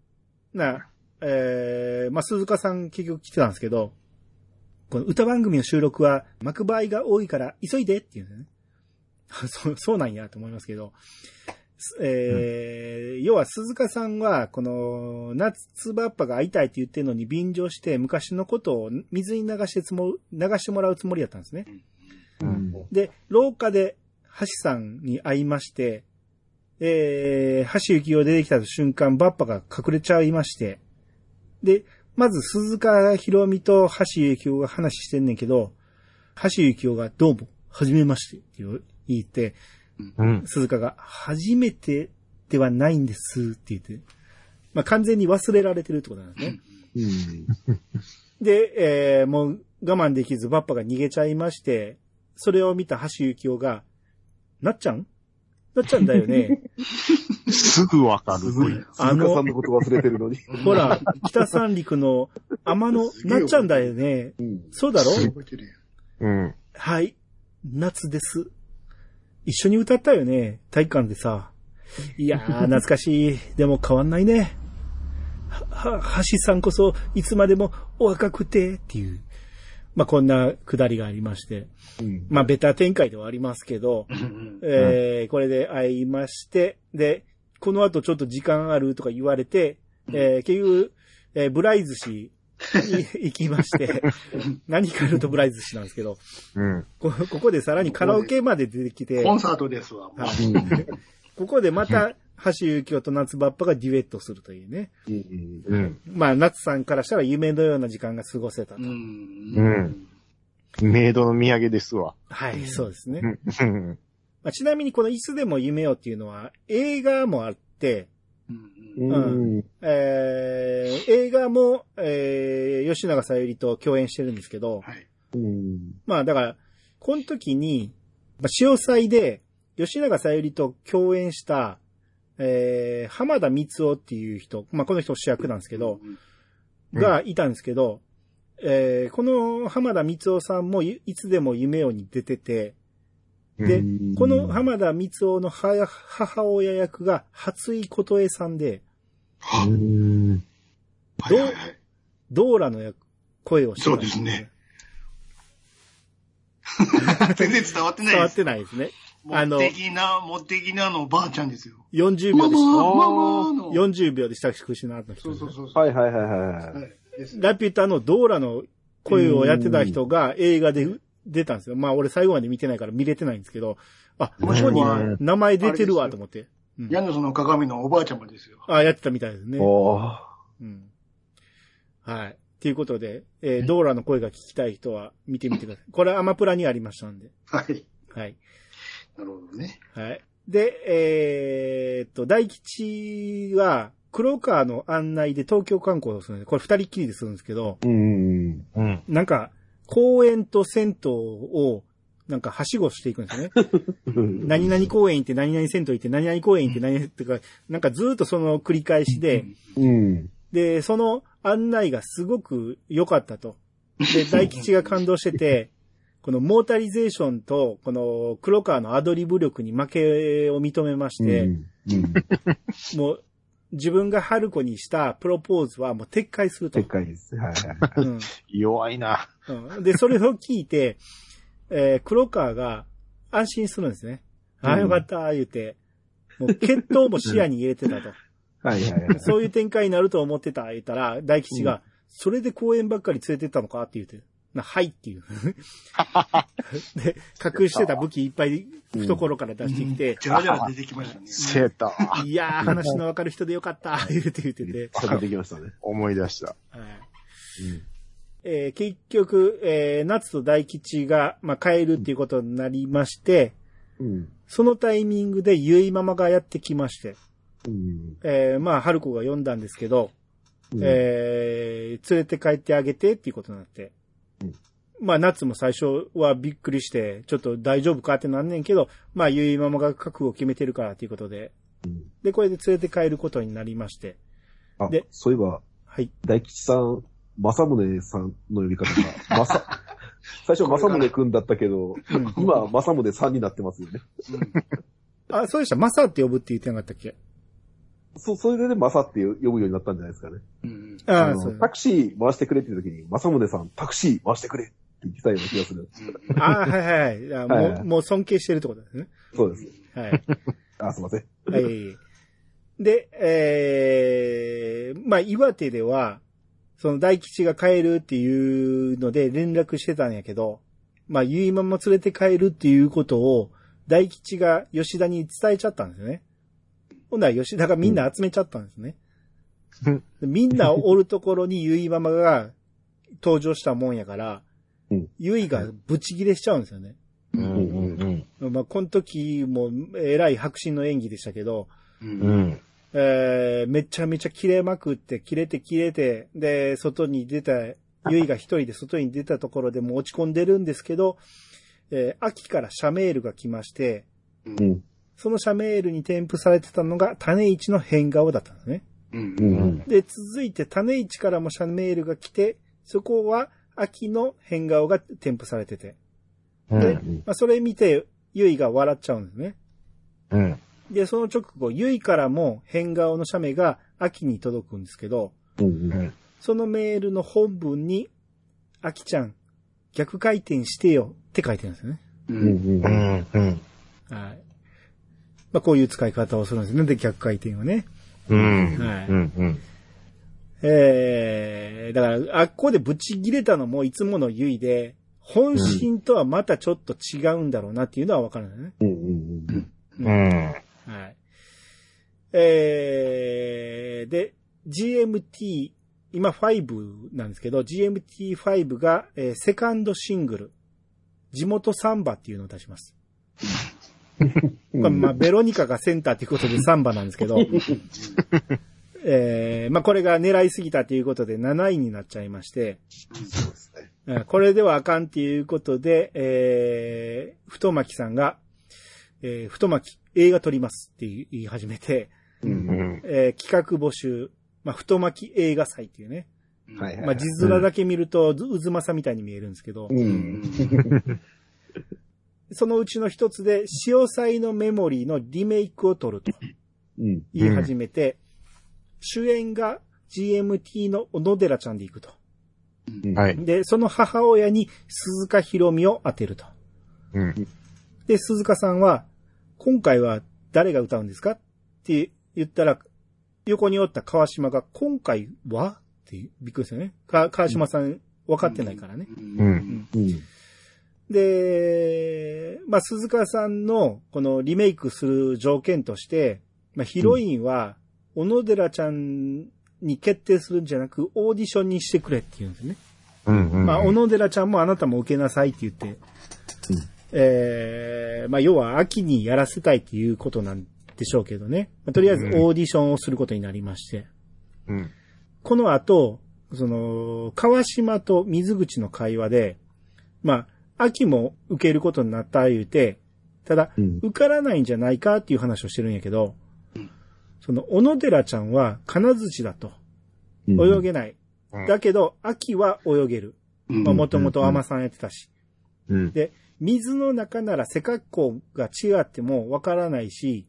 な、えー、まあ鈴鹿さん結局来てたんですけど、この歌番組の収録は巻く場合が多いから急いでっていうね。そう、そうなんやと思いますけど、えー要は鈴鹿さんは、この、夏バッパが会いたいって言ってるのに便乗して、昔のことを水に流してつも、流してもらうつもりだったんですね。うん。で、廊下で橋さんに会いまして、えー、橋幸夫出てきた瞬間、バッパが隠れちゃいまして、で、まず鈴鹿博美と橋幸夫が話してんねんけど、橋幸夫がどうも、はじめましてって言って、うん。鈴鹿が、初めてではないんですって言って、まあ、完全に忘れられてるってことなんですね。で、えーもう我慢できずバッパが逃げちゃいまして、それを見た橋幸夫が、なっちゃんなっちゃんだよね。すぐわかる。鈴あ鹿のさんのこと忘れてるのに。ほら、北三陸の天野 なっちゃんだよね。うん。そうだろ？覚えてるやんうん。はい。夏です。一緒に歌ったよね。体育館でさ。いやー、懐かしい。でも変わんないね。は、は、橋さんこそ、いつまでもお若くて、っていう。まあ、こんなくだりがありまして。うん。まあ、ベタ展開ではありますけど、うんえーこれで会いまして、で、この後ちょっと時間あるとか言われて、えー結局、えーブライ寿司に 行きまして、何かあるとブライ寿司なんですけど、うん。こここでさらにカラオケまで出てきて、コンサートですわ。はいここでまた、橋幸夫と夏バッパがデュエットするというね。うん。うん。まあ、夏さんからしたら夢のような時間が過ごせたと。うん。うんメイドの土産ですわ。はい、そうですね。うん。まあ、ちなみにこのいつでも夢をっていうのは映画もあって、うんうん。えー映画も、えー吉永小百合と共演してるんですけど、はい。うん。まあだから、この時に、まあ、潮祭で吉永小百合と共演した、えー浜田光夫っていう人、まあこの人主役なんですけど、うんがいたんですけど、えーこの浜田光夫さんもいいつでも夢をに出てて、でうんこの浜田光夫の母母親役が初井琴恵さんで、うん。はいはいはい。ドーラの役声をしてたんそうですね。全然伝わってないです。伝わってないですね。あの持ってきな、持ってきなのおばあちゃんですよ。40マ秒でした。マ、ママの。40秒でしたくしなの人そうそうそうそう。はいはいはいはい。はい。ですねラピュタのドーラの声をやってた人が映画で出たんですよ。まあ俺最後まで見てないから見れてないんですけど、あ、ここに名前出てるわと思って。うんヤンノスの鏡のおばあちゃまですよ。あ、やってたみたいですね。おーうん。はい。ということで、えードーラの声が聞きたい人は見てみてください。これアマプラにありましたんで。はい。はい。なるほどね。はい。で、えーっと、大吉は、黒川の案内で東京観光をするんで、これ二人っきりでするんですけど、うん。うん。なんか、公園と銭湯を、なんか、はしごしていくんですよね。何々公園行って、何々銭湯行って、何々公園行って、何々ってか、なんかずーっとその繰り返しで、うん。で、その案内がすごく良かったと。で、大吉が感動してて、このモータリゼーションと、この黒川のアドリブ力に負けを認めまして、うん。もう、自分が春子にしたプロポーズはもう撤回するとでっ。かいです。はいはい。うん弱いな。うんで、それを聞いて、えー黒川が安心するんですね。ああ、よかった、言うて。もう決闘も視野に入れてたと。はいはいはい。そういう展開になると思ってた、言ったら、大吉が、それで公園ばっかり連れてったのかって言うて、なはいっていう。で、隠してた武器いっぱい懐から出してきて、じゃらじゃら出てきましたね。せたわ。いやー、話のわかる人でよかった、言うて言うてて。パカ出てきましたね。思い出した。はいえー結局、えー夏と大吉が、まあ、帰るっていうことになりまして、うん。そのタイミングでゆいママがやってきまして、うん。えーまあ、春子が呼んだんですけど、うんえー連れて帰ってあげてっていうことになって。うんまあ、夏も最初はびっくりして、ちょっと大丈夫かってなんねんけど、まあ、ゆいママが覚悟を決めてるからっていうことで、うんで、これで連れて帰ることになりまして、あで、そういえば、はい。大吉さん、正宗さんの呼び方が、まさ、最初正宗くんだったけど、うん今、正宗さんになってますよね。あ、そうでした。マサって呼ぶって言ってなかったっけ？そ、それでね、マサって呼ぶようになったんじゃないですかね。うんああ、のそう。タクシー回してくれって言った時に、正宗さん、タクシー回してくれって言ってたような気がする。ああ、はいはいはいあもう。はいはいもう尊敬してるってことですね。そうです。はい。あ、すいません。はい。で、えー、まあ、岩手では、その大吉が帰るっていうので連絡してたんやけど、まあ、ゆいまま連れて帰るっていうことを、大吉が吉田に伝えちゃったんですよね。ほんなら吉田がみんな集めちゃったんですね。うんでみんなおるところにゆいママが登場したもんやから、うんゆいがブチギレしちゃうんですよね。うんうんまあ、この時も、えらい白真の演技でしたけど、うんうん。うん。えーめちゃめちゃ切れまくって、切れて切れて、で、外に出た、ゆいが一人で外に出たところでもう落ち込んでるんですけど、えー秋からシャメールが来まして、うん。その社メールに添付されてたのが種市の変顔だったんですね。うんう。ん。で、続いて種市からも社メールが来て、そこは秋の変顔が添付されてて。で、うんまあ、それ見て、ゆいが笑っちゃうんですね。うん。で、その直後、ゆいからも変顔の写メが秋に届くんですけど、うん。うん。そのメールの本文に、秋ちゃん、逆回転してよって書いてるんですよね。う。ん。うん。はい。まあ、こういう使い方をするんですね。で、逆回転をね。うん。はいうん。うん。えー、だから、あっこでブチ切れたのもいつものゆいで、本心とはまたちょっと違うんだろうなっていうのはわかるんだよね。うん。うん。うん。はい。えー、で、GMT、今5なんですけど、GMT5 が、えーセカンドシングル、地元サンバっていうのを出します。まあ、ベロニカがセンターということでサンバなんですけど、えー、まあ、これが狙いすぎたということで7位になっちゃいまして、そうですね。うんこれではあかんっていうことで、えー、太巻さんが、えー、太巻映画撮りますって言い始めて、う。うんん。えー企画募集、まあ、太巻映画祭っていうね。はいはい。まあ、字面だけ見ると、渦政みたいに見えるんですけど、うん。そのうちの一つで、潮祭のメモリーのリメイクを撮るとうん。言い始めて、主演が GMT の小野寺ちゃんで行くと。はい。で、その母親に鈴鹿ひろみを当てると。うん。で、鈴鹿さんは、今回は誰が歌うんですかって言ったら、横におった川島が、今回は？ってびっくりですよね。か川島さん分かってないからね。うん。うん。で、まあ、鈴鹿さんのこのリメイクする条件として、まあ、ヒロインは、小野寺ちゃんに決定するんじゃなく、オーディションにしてくれって言うんですね。うん。まあ、小野寺ちゃんもあなたも受けなさいって言って、えー、まあ、要は秋にやらせたいっていうことなんでしょうけどね。まあとりあえずオーディションをすることになりまして。うん。この後、その、川島と水口の会話で、まあ、秋も受けることになった言うて、ただ、うん。受からないんじゃないかっていう話をしてるんやけど、その、小野寺ちゃんは金槌だと。泳げない。うんだけど、秋は泳げる。まあ、もともと甘さんやってたし。うん。で、水の中なら背格好が違ってもわからないし、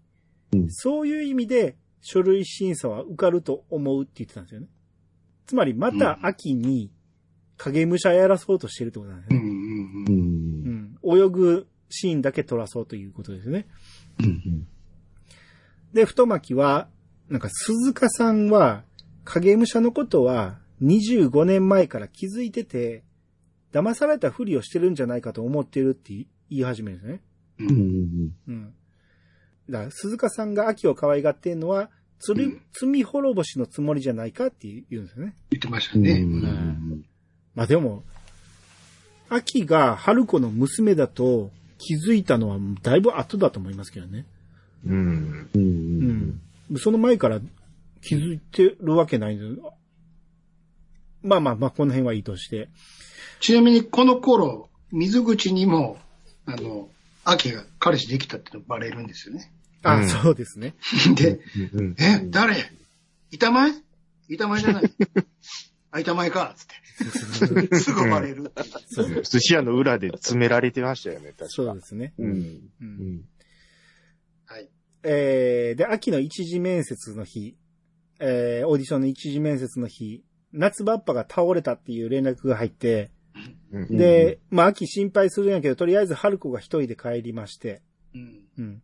うんそういう意味で書類審査は受かると思うって言ってたんですよね。つまり、また秋に影武者やらそうとしてるってことなんですうんね。うんう。うんん。泳ぐシーンだけ撮らそうということですね。うん。で、太巻は、なんか鈴鹿さんは影武者のことは25年前から気づいてて、騙されたふりをしてるんじゃないかと思ってるって言い始めるんですね。ううんん。うん。だから、鈴鹿さんが秋を可愛がってんのは、つる、うん罪滅ぼしのつもりじゃないかって言うんですよね。言ってましたうね。ん。まあでも、秋が春子の娘だと気づいたのはだいぶ後だと思いますけどね。うん。う。うんん。その前から気づいてるわけないんで、まあまあまあ、この辺はいいとして。ちなみにこの頃、水口にも、あの、秋が彼氏できたってのバレるんですよね。あ、うんそうですね。で、うん。え、誰？板前？板前じゃない？あ、板前かつって。すぐバレる。そう寿司屋の裏で詰められてましたよね、確か。そうですね。うん。はい。えー、で、秋の一次面接の日、えー、オーディションの一次面接の日、夏バッパが倒れたっていう連絡が入って、うん。で、まあ、秋心配するんやけど、とりあえず春子が一人で帰りまして、うん。うん。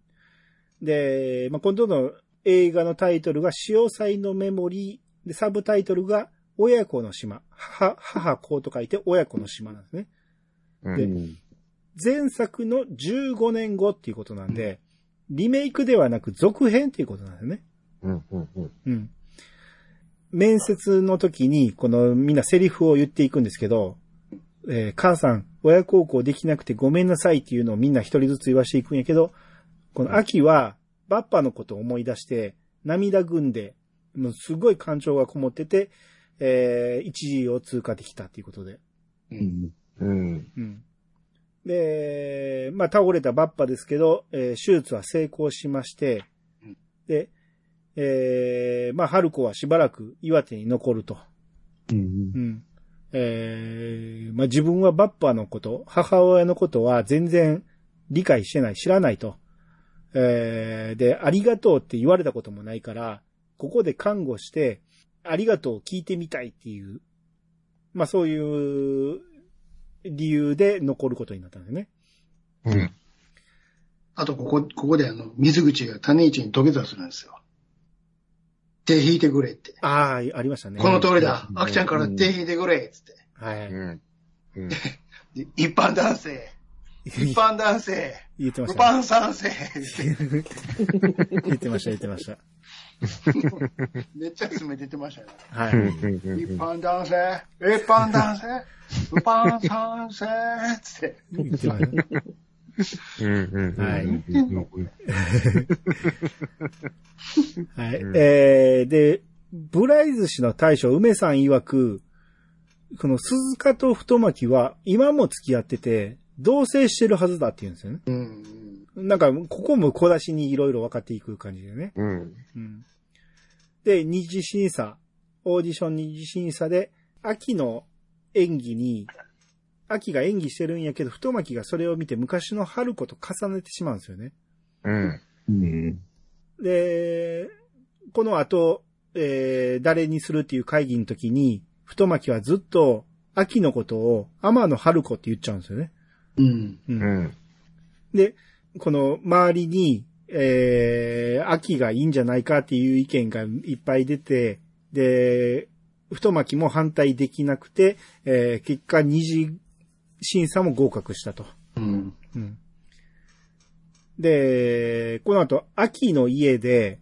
で、まあ、今度の映画のタイトルが、潮祭のメモリー、で、サブタイトルが、親子の島。母、母子と書いて、親子の島なんですね。うんで前作の15年後っていうことなんで、リメイクではなく続編っていうことなんですね。うん。うん。うん。うん。面接の時に、このみんなセリフを言っていくんですけど、えー母さん、親孝行できなくてごめんなさいっていうのをみんな一人ずつ言わしていくんやけど、この秋は、バッパのことを思い出して、涙ぐんで、もうすごい感情がこもってて、えー一時を通過できたっていうことで。う。うんん。うん。うん。で、まあ、まあ、倒れたバッパですけど、えー手術は成功しましてうん、で、えーまあ、春子はしばらく岩手に残ると。うんうん。えーまあ、自分はバッパのこと、母親のことは全然理解してない、知らないと。えーで、ありがとうって言われたこともないから、ここで看護して、ありがとうを聞いてみたいっていう、まあそういう理由で残ることになったんだよね。うん。あと、ここ、ここであの、水口が種市に土下座するんですよ。手引いてくれって。ああ、ありましたね。この通りだう。んあきちゃんから手引いてくれっつって。はい。うん。うん。で一般男性、一般男性、一言ってました、ね。般賛成 言ってました、言ってました。めっちゃ詰めててましたよね。はい。一般男性、一般男性、一般賛成つって。うん。うん。はいうんはい。うんえー、で、ブライズ氏の大将、梅さん曰く、この鈴鹿と太巻きは今も付き合ってて、同棲してるはずだって言うんですよね。うん。なんか、ここも小出しにいろいろ分かっていく感じでね。うん。うん。で、二次審査、オーディション二次審査で、秋の演技に、秋が演技してるんやけど、太巻きがそれを見て昔の春子と重ねてしまうんですよね。うん。うん。で、この後、えー、誰にするっていう会議の時に、太巻きはずっと、秋のことを天野春子って言っちゃうんですよね。うん。うんうん。で、この周りに、えー、秋がいいんじゃないかっていう意見がいっぱい出て、で、太巻きも反対できなくて、えー、結果二次審査も合格したと。うん。うん。で、この後、秋の家で、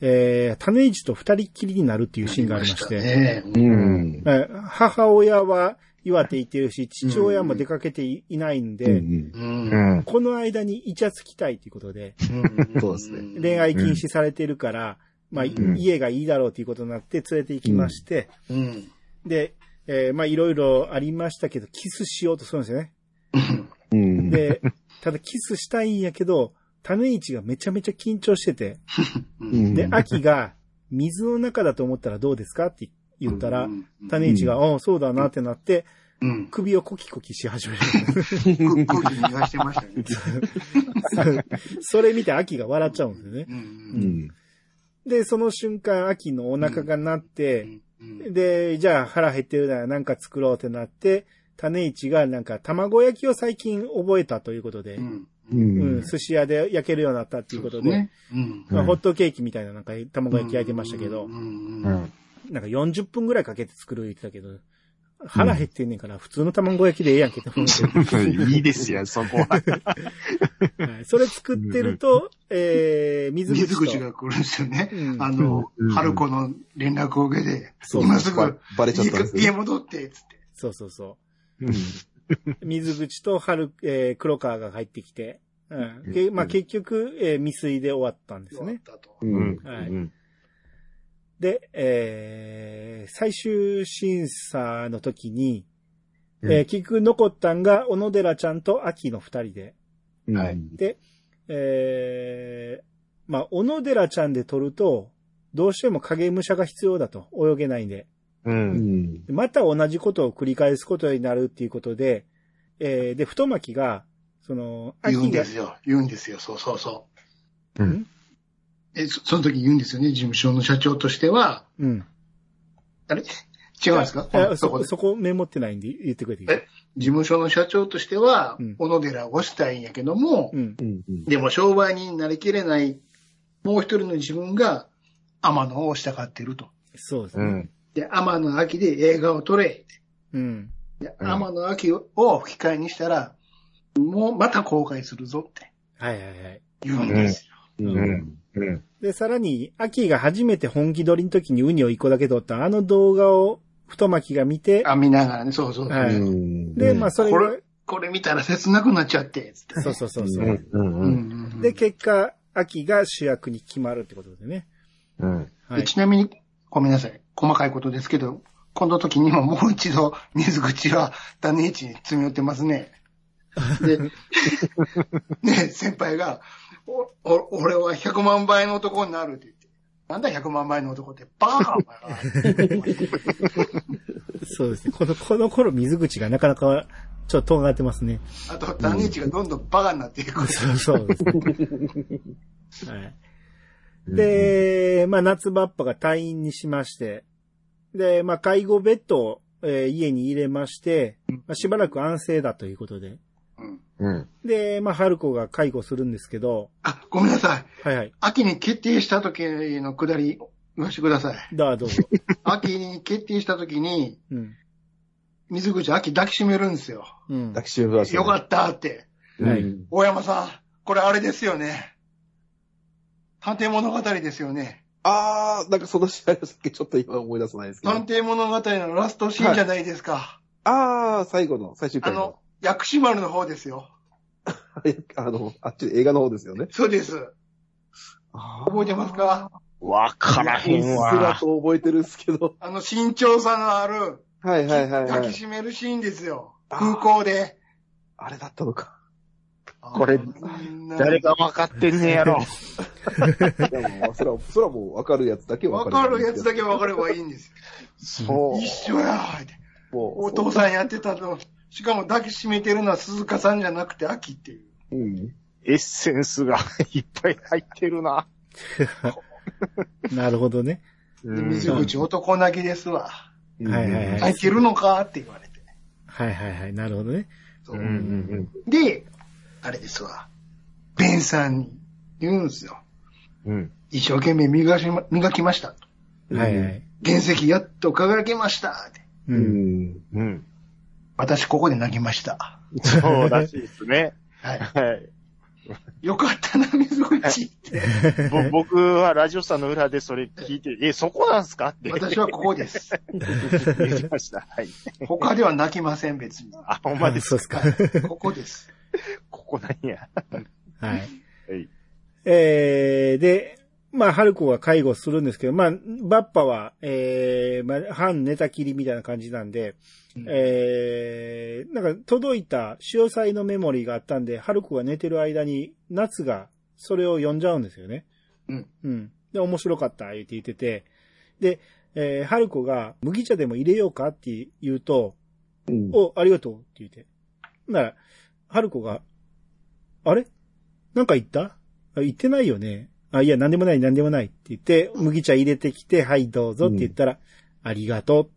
えー、種市と二人っきりになるっていうシーンがありまして、ね。ううん。母親は岩手行ってるし、父親も出かけていいないんで、うんうん。うん。この間にイチャつきたいということで、そうですね恋愛禁止されてるから、まあ、ん家がいいだろうということになって連れて行きまして、うん。で、えーまあいろいろありましたけど、キスしようとするんですよね。うん。で、ただキスしたいんやけど、種市がめちゃめちゃ緊張してて、うんで、秋が水の中だと思ったらどうですかって言ったら、種市が、ああ、そうだなってなって、うん。首をコキコキし始める。空気に逃がしてましたね。それ見て秋が笑っちゃうんですよね。う。うんん。で、その瞬間秋のお腹がなって、うん。で、じゃあ腹減ってるならなんか作ろうってなって、種市がなんか卵焼きを最近覚えたということで、うん。ううんん。寿司屋で焼けるようになったっていうことで、ね。うん。まあ、ホットケーキみたいななんか卵焼き焼いてましたけどう、ん。うん。なんか40分ぐらいかけて作る言ってたけど、腹減ってんねんから普通の卵焼きでええやんけって思 いいですよ、そこは。はいそれ作ってると、えー、水口水と口が来るんですよね。うんあのうん、春子の連絡を受けて、そう今すぐばバレちゃったんですね家戻って、つって。そうそうそうん。う。水口と春、えー、黒川が入ってきて、うん。けまあ、結局、えー未遂で終わったんですね。終わったと。うん。はいうん。で、えー、最終審査の時に、うんえー結局残ったんが、小野寺ちゃんと秋の二人で。はいで、えー、まあ、小野寺ちゃんで撮ると、どうしても影武者が必要だと、泳げないんで。う。うんん。また同じことを繰り返すことになるっていうことで、えー、で、太巻きが、その、言うん秋がですよ。言うんですよ。そうそうそう。うん。え、そその時言うんですよね。事務所の社長としては。うん。あれ？違うんですか？あそこ、そこでそこメモってないんで言ってくれていい？え？事務所の社長としてはうん、小野寺を押したいんやけども、うん。うん。うん。でも商売になりきれない、もう一人の自分が天野を押したがってると。そうですね。うん。で、天野秋で映画を撮れ。うん。でうん天野秋を吹き替えにしたら、もうまた公開するぞってはいはいはい。言うんですよ。うん。うん。で、さらに、秋が初めて本気取りの時にウニを一個だけ取ったあの動画を太巻きが見て、あ、見ながらね、そうそうそう。はいうん。で、まあそれが、これ、これ見たら切なくなっちゃって、つって。そうそうそうそうう。ん。ううん。んで、結果、秋が主役に決まるってことでね。うん。はい。でちなみに、ごめんなさい。細かいことですけど、この時にももう一度、水口は種市に詰め寄ってますね。で、ね、先輩が、俺は100万倍の男になるって言って。なんだ100万倍の男って、バーカ そうですね。この、この頃水口がなかなか、ちょっと尖ってますね。あと、ダニチがどんどんバカになっていく。そうそうですね。はい。で、まあ、夏場っぱが退院にしまして、で、まあ、介護ベッドを、えー家に入れまして、まあ、しばらく安静だということで。うんうん。で、まあ、春子が介護するんですけど、あ、ごめんなさい。はいはい。秋に決定した時のくだり、言わせてください。だ、どうぞ。秋に決定した時に、うん。水口秋抱きしめるんですよ。うん。抱きしめました、よかったって。はいうん大山さん、これあれですよね。探偵物語ですよね。あー、なんかその試合だけちょっと今思い出さないですけど。探偵物語のラストシーンじゃないですか。あー、最後の、最終回のあの。、薬師丸の方ですよ。あの、あっち映画の方ですよね。そうです。覚覚えてますか？わからへんうっすらわ。と覚えてるんですけど。あの身長差のある、はいはいはい、はい。抱きしめるシーンですよ。空港で。あれだったのか。これ誰が分かってんねやろ。いやもう、それは、それはもう分かるやつだけ分わかかるやつだけ。けわかればいいんですそよ。一緒やーって。もう、お父さんやってたの。しかも抱きしめてるのは鈴鹿さんじゃなくて秋っていう。うん。う。エッセンスがいっぱい入ってるな。なるほどね。で水口男泣きですわ。はいはいはい泣いてるのかって言われて。はいはいはい。なるほどね。そううんうんで、あれですわ。ベンさんに言うんですよ。うん。うん。一生懸命磨きま磨きました。はいはい。原石やっと輝けました。う。うんん。うん。私ここで泣きました。そうらしいですね。はい。はい。よかったな、水口って。ぼ僕はラジオさんの裏でそれ聞いて、え、そこなんすか？って。私はここです。言ってました。はい。他では泣きません、別に。あ、ほんまです。そうですか。はいここです。ここなんや。はい。はい。えー、で、まあ、春子が介護するんですけど、まあ、バッパは、えー、まあ、半寝たきりみたいな感じなんで、うんえー、なんか届いた潮祭のメモリーがあったんで、春子が寝てる間に、夏がそれを読んじゃうんですよね。うん。うん。で、面白かった、言って言ってて、で、えー、春子が麦茶でも入れようかって言うと、うん。お、ありがとうって言って。なら、春子が、あれ？なんか言った？あ言ってないよね。あ、いや、なんでもない、なんでもないって言って、麦茶入れてきて、はい、どうぞって言ったら、ありがとう。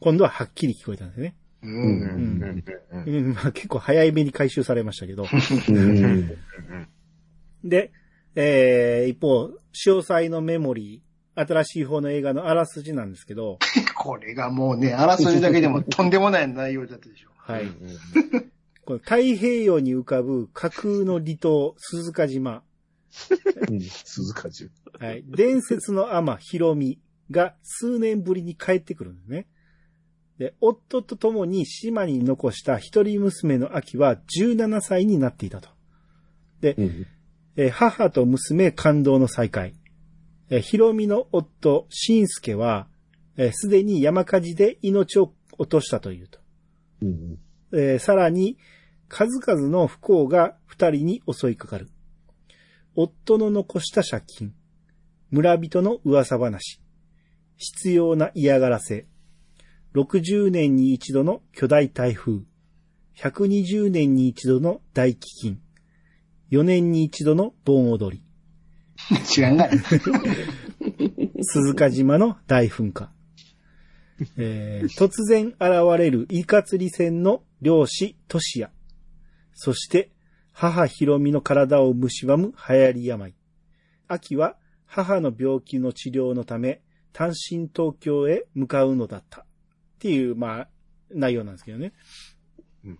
今度ははっきり聞こえたんですね。うん。うんうんうんうん、まあ結構早い目に回収されましたけど。うん。で、えー、一方、詳細のメモリー、新しい方の映画のあらすじなんですけど、これがもうね、あらすじだけでもとんでもない内容だったでしょ。はい。うんこの太平洋に浮かぶ架空の離島、鈴鹿島。うん。鈴鹿中。はい。伝説の天、ひろみが数年ぶりに帰ってくるんですね。で、夫と共に島に残した一人娘の秋は17歳になっていたと。で、うん。えー母と娘感動の再会。えーひろみの夫、しんすけは、えーすでに山火事で命を落としたというと。うん。えーさらに、数々の不幸が二人に襲いかかる。夫の残した借金、村人の噂話、必要な嫌がらせ、60年に一度の巨大台風、120年に一度の大飢饉、4年に一度の盆踊り、知らんがな。鈴鹿島の大噴火。えー突然現れるイカ釣り船の漁師トシヤ。そして、母ひろみの体を蝕む流行り病。秋は母の病気の治療のため、単身東京へ向かうのだった。っていう、まあ、内容なんですけどね。うん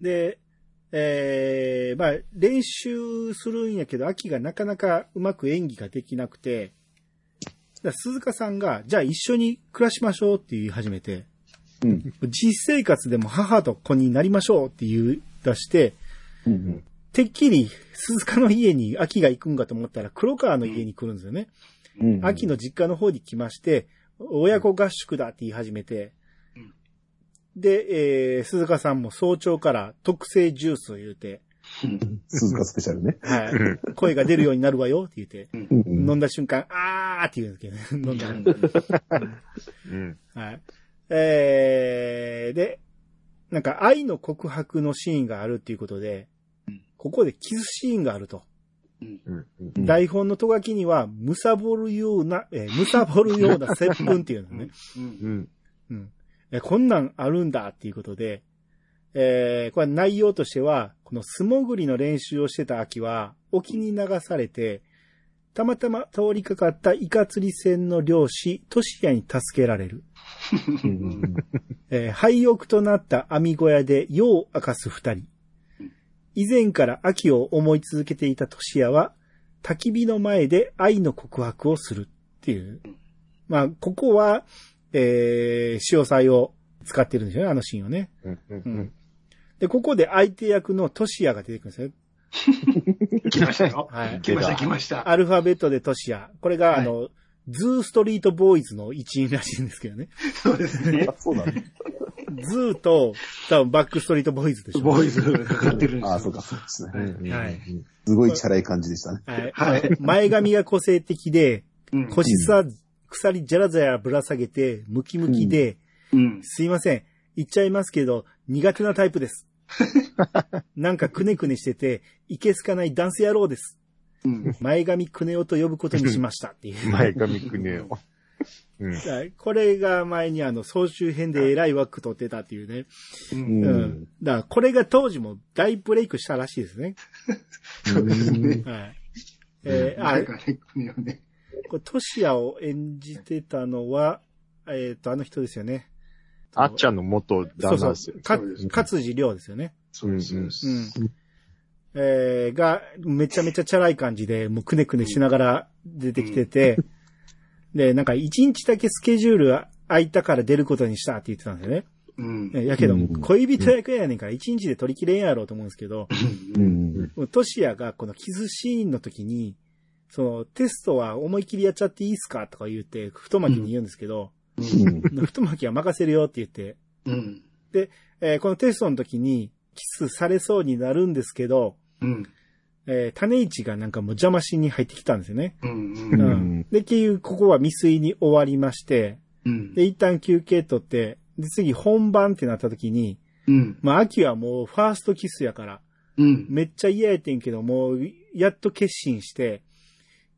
で、えー、まあ、練習するんやけど、秋がなかなかうまく演技ができなくて、だ鈴鹿さんが、じゃあ一緒に暮らしましょうって言い始めて、うん。実生活でも母と子になりましょうって言い出して、うん。てっきり鈴鹿の家に秋が行くんかと思ったら黒川の家に来るんですよね。うん。秋の実家の方に来まして、親子合宿だって言い始めて、で、えー、鈴鹿さんも早朝から特製ジュースを言うて、鈴鹿スペシャルね。はい。声が出るようになるわよって言って、うんうん飲んだ瞬間、あーって言うんですけどね。飲んだら。うん。はい。えー、で、なんか愛の告白のシーンがあるっていうことでうん、ここでキスシーンがあると。台本のとがきには、むさぼるような、えーむさぼるような接吻っていうのね。うん。え、こんなんあるんだっていうことで、えー、これ内容としては、この素潜りの練習をしてた秋は、沖に流されて、たまたま通りかかったイカ釣り船の漁師、トシヤに助けられる。うんえー廃屋となった網小屋で夜を明かす二人。以前から秋を思い続けていたトシヤは、焚き火の前で愛の告白をするっていう。まあ、ここは、えー、潮彩を使ってるんですよね、あのシーンをね。うん。う。うんん。で、ここで相手役のトシヤが出てくるんですよ。来ましたよ。はい。来ました、来ました。アルファベットでトシヤ。これが、はいあの、ズーストリートボーイズの一員らしいんですけどね。そうですねあ。そうなのずっと、多分バックストリートボーイズでしょ。ボーイズがかかってるんですよ。ああ、そうか、そうですね。はい。すごいチャラい感じでしたね。はい。はい前髪が個性的で、うん。腰さ、鎖じゃらじゃらぶら下げて、ムキムキで、うん。すいません。言っちゃいますけど、苦手なタイプです。なんかくねくねしてて、いけすかないダンス野郎です。うん。前髪くねおと呼ぶことにしましたっていう。前髪くねお。うん。はいこれが前にあの、総集編で偉い枠取ってたっていうね。う。うんうんん。だから、これが当時も大ブレイクしたらしいですね。そうですね。はい。えー、ああれ、かね。これトシヤを演じてたのは、えっ、と、あの人ですよね。あっちゃんの元旦那ですよ。かそうです、勝地涼ですよね。そうです、そうです。うん。えー、が、めちゃめちゃチャラい感じで、もうくねくねしながら出てきてて、で、なんか一日だけスケジュール空いたから出ることにしたって言ってたんですよね。うん。えやけどうん、恋人役やねんから一日で取り切れんやろうと思うんですけど、うん。トシヤがこのキスシーンの時に、そのテストは思いっきりやっちゃっていいっすかとか言って、太巻きに言うんですけど、うん。太巻きは任せるよって言って、うん。えーこのテストの時にキスされそうになるんですけど、うん。えー種市がなんかもう邪魔しに入ってきたんですよね。うん。ううん。ん。で、結局ここは未遂に終わりまして、うん。で、一旦休憩取って、で、次本番ってなった時に、うん。まあ、秋はもうファーストキスやから、うん。めっちゃ嫌やってんけど、もう、やっと決心して、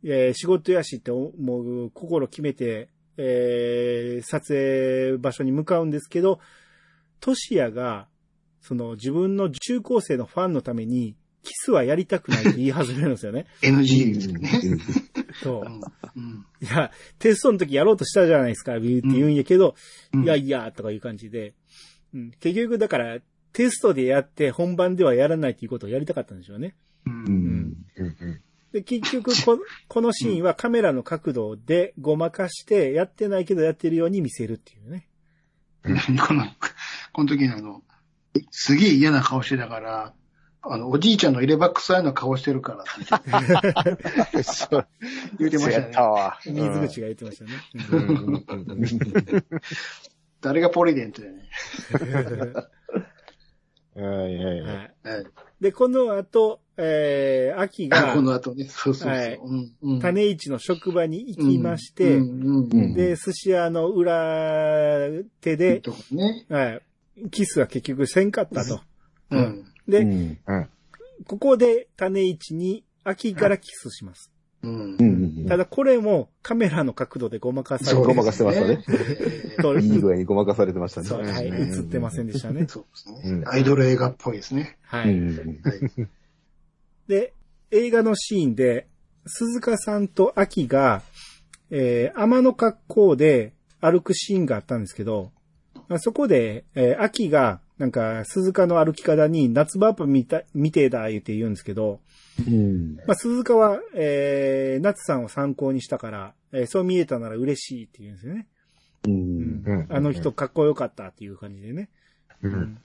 えー仕事やしって、おもう、心決めて、えー撮影場所に向かうんですけど、トシヤが、その自分の中高生のファンのために、キスはやりたくないって言い始めるんですよね。NG ですよね。そう。いや、テストの時やろうとしたじゃないですか、ビューって言うんやけど、うんいやいや、とかいう感じで。うん、結局、だから、テストでやって本番ではやらないっていうことをやりたかったんでしょうね。う。うんん。うん。で、結局こ、このシーンはカメラの角度でごまかして、やってないけどやってるように見せるっていうね。何この、この時にあの、すげえ嫌な顔してたから、あの、おじいちゃんの入れ歯臭いの顔してるからってそう。言ってましたねた。わ。水口が言ってましたね。誰がポリデントやね。はいはいはい。で、この後、えー、秋あがこの後ね、そうそうそう。はい種市の職場に行きまして、うんうんうんで、寿司屋の裏手で、ね。はい、キスは結局せんかったと。ううんん。で、うん。ここで種市に秋からキスします。うんう。ん。ただこれもカメラの角度でごまかされてごまかしてましたね いい具合にごまかされてましたね。そう、はい、映ってませんでしたね。そうですね。うんアイドル映画っぽいですね。はい。うん。はい。で、映画のシーンで、鈴鹿さんと秋が、えー、天の格好で歩くシーンがあったんですけど、まあそこで、えー、秋が、なんか、鈴鹿の歩き方に夏場っぱ見た、見てだ言って言うんですけど、うん。まあ、鈴鹿は、えー、夏さんを参考にしたから、えーそう見えたなら嬉しいって言うんですよね。う。うんうんあの人かっこよかったっていう感じでね。うん。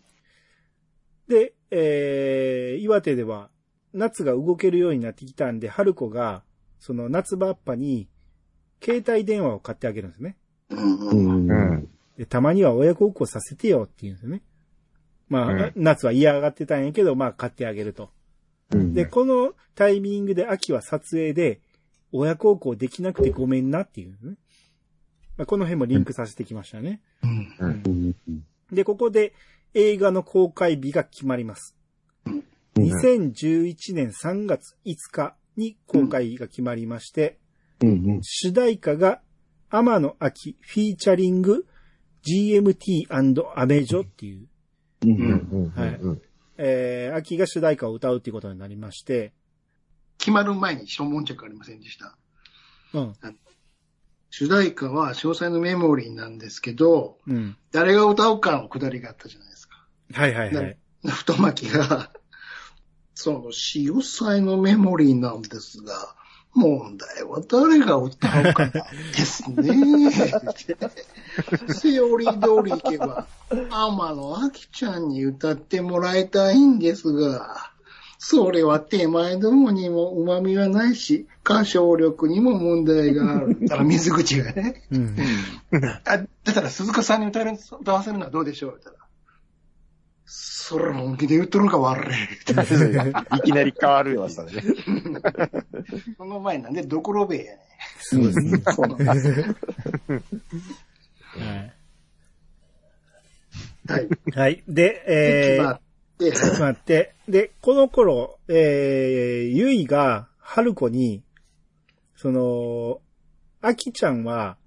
で、えー、岩手では、夏が動けるようになってきたんで、春子が、その夏場っぱに、携帯電話を買ってあげるんですね。うんううん。ん。うん。でたまには親孝行させてよって言うんですよね。まあ、うん夏は嫌がってたんやけど、まあ買ってあげると。うんで、このタイミングで秋は撮影で、親孝行できなくてごめんなっていうね。まあ、この辺もリンクさせてきましたね。うん。うんで、ここで映画の公開日が決まります。うん2011年3月5日に公開が決まりまして、うん主題歌が天野秋フィーチャリング GMT& アメジョっていう、えー、秋が主題歌を歌うっていうことになりまして、決まる前に一問着ありませんでした。うん、主題歌は詳細のメモリーなんですけど、うん。誰が歌うかのくだりがあったじゃないですか。はいはいはい。太巻きが、その、詳細のメモリーなんですが、問題は誰が歌うかなんですね。セオリー通り行けば、天野明ちゃんに歌ってもらいたいんですが、それは手前どもにも旨味はないし、歌唱力にも問題がある。だから水口がね。うん。あ、だったら鈴鹿さんに歌える歌わせるのはどうでしょう？それ本気で言っとるのか悪い。いきなり変わるよ、それね。その前なんでどころべえやね。そうですね。そうなんですはい。はい。はい。で、えー決ま、って、決まって、で、この頃、えー、ゆいが、春子に、その、あきちゃんは、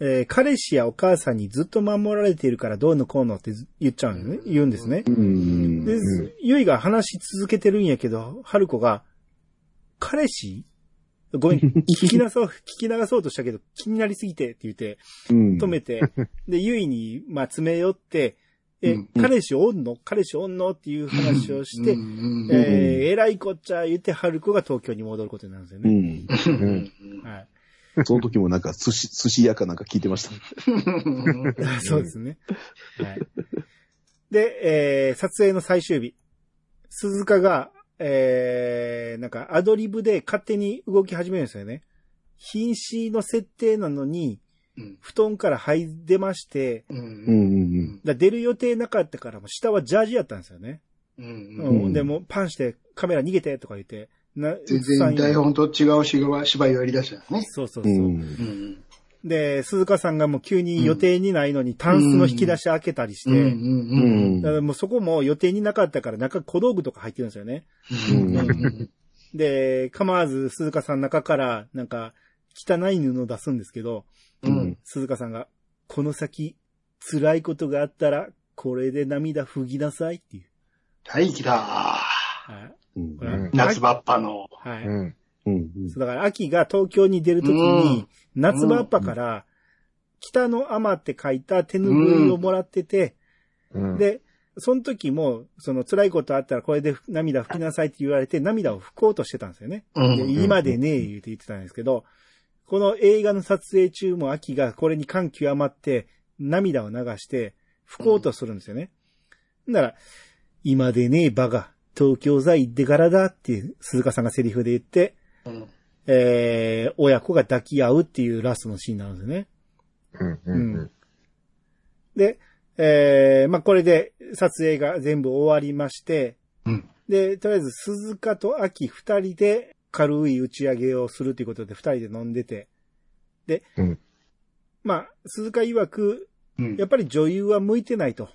えー彼氏やお母さんにずっと守られているからどうのこうのってず言っちゃうんよね。言うんですね。うん。で、ゆいが話し続けてるんやけど、春子が、彼氏？ごめん、聞きなそう、聞き流そうとしたけど、気になりすぎてって言って、止止めて、で、ゆいに、まあ、詰め寄って、え、うん。彼氏おんの？彼氏おんのっていう話をして、うん。えー、えらいこっちゃ言って、春子が東京に戻ることになるんですようね。ん。うん。はい。その時もなんか寿司、寿司屋かなんか聞いてました。そうですね。はい。で、えー、撮影の最終日。鈴鹿が、えー、なんかアドリブで勝手に動き始めるんですよね。瀕死の設定なのに、うん布団から這い出まして、うんうんうんだ出る予定なかったから、もう下はジャージやったんですよね。うんうんうんでもうパンしてカメラ逃げてとか言って、な全然台本と違う芝居芝居をやり出したよね。そうそうそうう。ん。うんで、鈴鹿さんがもう急に予定にないのに、タンスの引き出し開けたりして、うんだからもうそこも予定になかったから中小道具とか入ってるんですよね。うんうんで、構わず鈴鹿さん中からなんか汚い布を出すんですけど、うん鈴鹿さんが、この先辛いことがあったら、これで涙拭きなさいっていう。大気だ。はい。うん夏場っぱの。はい。うん。うんそうだから、秋が東京に出るときに、夏場っぱから、北の天って書いた手ぬぐいをもらってて、うん、で、その時も、その辛いことあったらこれで涙拭きなさいって言われて涙を拭こうとしてたんですよね。うんで今でねえ言うて言ってたんですけど、この映画の撮影中も秋がこれに感極まって涙を流して拭こうとするんですよね。なら、今でねえバカ、東京在行ってからだって鈴鹿さんがセリフで言って、うんえー、親子が抱き合うっていうラストのシーンなんですよね。うん。うん。うん。で、えー、まあ、これで撮影が全部終わりまして、うんで、とりあえず鈴鹿と秋二人で軽い打ち上げをするということで二人で飲んでて、で、うんまあ、鈴鹿曰く、うんやっぱり女優は向いてないと。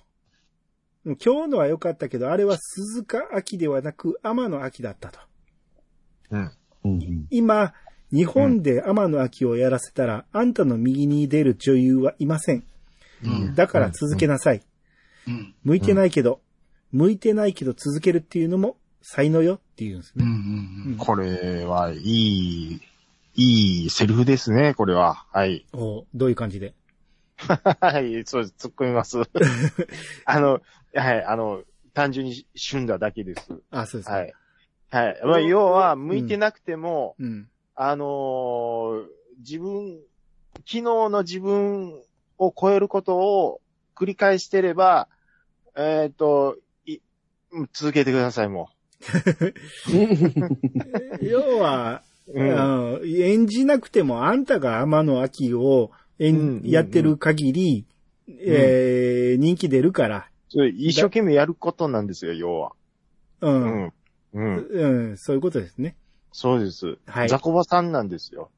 今日のは良かったけど、あれは鈴鹿秋ではなく天野秋だったと。うん。うん今、日本で天野秋をやらせたら、あんたの右に出る女優はいません。うんだから続けなさい。うん向いてないけど、向いてないけど続けるっていうのも才能よって言うんですうんうね。んこれは、いい、いいセリフですね、これは。はい。おどういう感じで？はい、そうです、突っ込みます。あの、はい、あの、単純に旬だだけです。あ、そうですか。はい。はい。まあ、要は、向いてなくても、うん。あのー自分、昨日の自分を超えることを繰り返してれば、えっ、と、い、うん続けてください、も 要は、う。うん。演じなくてもあんたが天野秋を演うんうんうんやってる限り、えー人気出るから、それ一生懸命やることなんですよ、要は。う。うんん。うん。うん、そういうことですね。そうです。はいザコバさんなんですよ。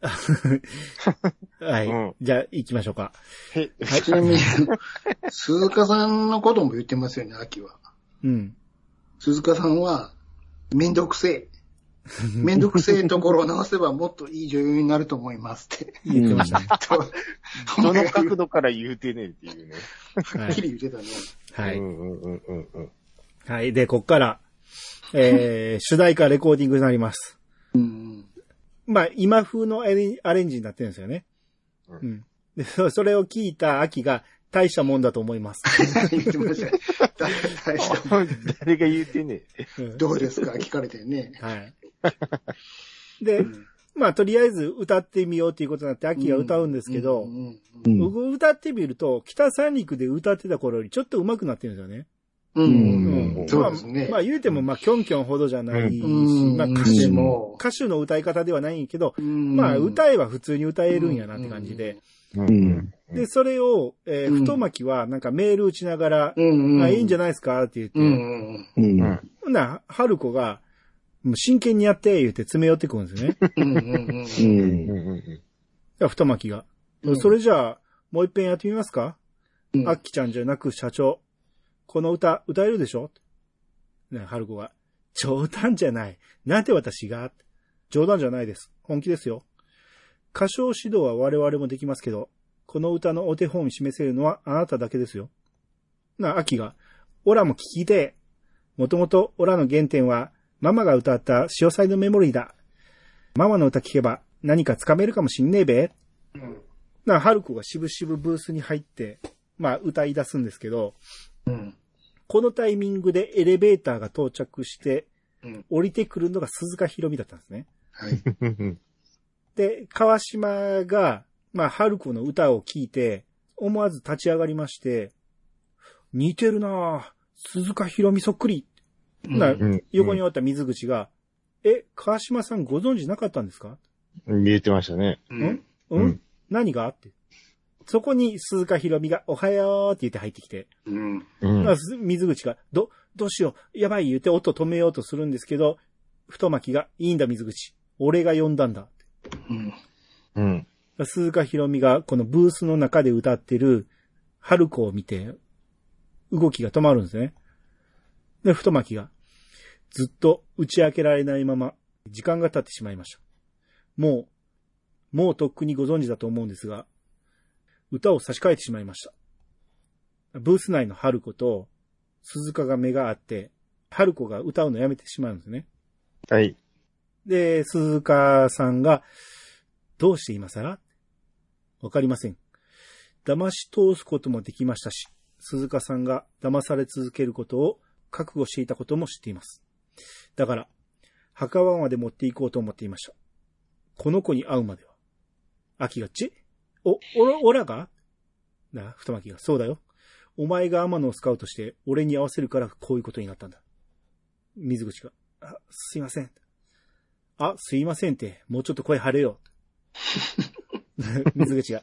はい。うんじゃあ、行きましょうか。へ、ちなみに、鈴鹿さんのことも言ってますよね、秋は。うん。鈴鹿さんは、めんどくせえ。めんどくせえところを直せばもっといい女優になると思いますって。言ってましたね。とどの角度から言うてねえっていうね。はっきり言ってたね。はい。うんうんうんうんうん。はい。で、こっから、えー、主題歌レコーディングになります。うん。まあ、今風のアレンアレンジになってるんですよね。うんうん。で、そそれを聞いた秋が大したもんだと思います。言ってましたね。だ大丈誰が言うてねどうですか？聞かれてね。はい。で、うん。まあ、とりあえず歌ってみようということになって、秋が歌うんですけど、うん。うん。うん。僕歌ってみると、北三陸で歌ってた頃よりちょっと上手くなってるんですよね。うん。うん。うん。そうですね。まあ、言うても、まあ、キョンキョンほどじゃないし、うん。まあ、歌で手も歌手の歌い方ではないけど、うん。まあ、歌えば普通に歌えるんやなって感じで。。うん。で、それを、え太巻きはなんかメール打ちながら、うん。うん。あ、いいんじゃないですかって言って、うんうん。うん。うん。ほんなら、春子が、もう真剣にやって、言って詰め寄ってくるんですよね。うん太巻きが。うんそれじゃあ、もう一遍やってみますか、うんあっきちゃんじゃなく社長。この歌、歌えるでしょ？ね、春子が。冗談じゃない。なんで私が？冗談じゃないです。本気ですよ。歌唱指導は我々もできますけど、この歌のお手本を示せるのはあなただけですよ。な、秋が、オラも聞きてえ。もともとオラの原点は、ママが歌った潮騒のメモリーだ。ママの歌聞けば何かつかめるかもしんねえべ。うんな、春子がしぶしぶブースに入って、まあ歌い出すんですけど、うんこのタイミングでエレベーターが到着して、うん降りてくるのが鈴鹿ひろみだったんですね。はい。う んで、川島が、まあ、春子の歌を聴いて、思わず立ち上がりまして、似てるなぁ。鈴鹿ひろみそっくり。なうん横におった水口が、え、川島さんご存知なかったんですか？見えてましたね。うん。うん、うん？何が？って。そこに鈴鹿ひろみが、おはようって言って入ってきて、うん。水口が、ど、どうしよう、やばい言って音止めようとするんですけど、太巻きが、いいんだ水口。俺が呼んだんだ。うん。うん。鈴鹿ひろみがこのブースの中で歌ってる春子を見て、動きが止まるんですね。で、太巻きが、ずっと打ち明けられないまま、時間が経ってしまいました。もう、もうとっくにご存知だと思うんですが、歌を差し替えてしまいました。ブース内の春子と鈴鹿が目があって、春子が歌うのやめてしまうんですね。はい。で、鈴鹿さんが、どうして今更？わかりません。騙し通すこともできましたし、鈴鹿さんが騙され続けることを覚悟していたことも知っています。だから、墓場まで持っていこうと思っていました。この子に会うまでは。秋がち、お、おら、おらが？な、太巻が、そうだよ。お前が天野をスカウトして、俺に合わせるからこういうことになったんだ。水口が、あ、すいません。あ、すいませんって、もうちょっと声張れよ。水口が。っ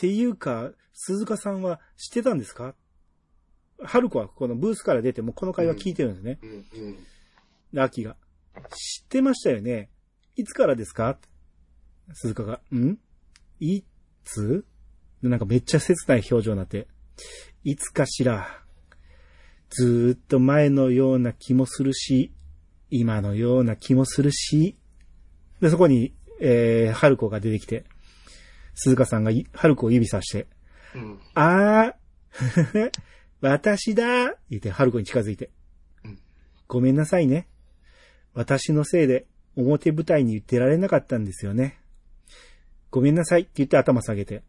ていうか、鈴鹿さんは知ってたんですか？春子はこのブースから出てもうこの会話聞いてるんですね。うんうんで、秋が。知ってましたよねいつからですか？鈴鹿が。ん？いつ？でなんかめっちゃ切ない表情になって。いつかしら。ずーっと前のような気もするし、今のような気もするし。で、そこに、えー、春子が出てきて、鈴鹿さんがい春子を指さして、うんあー、私だ言って春子に近づいてうん。ごめんなさいね。私のせいで表舞台に出られなかったんですよね。ごめんなさいって言って頭下げて。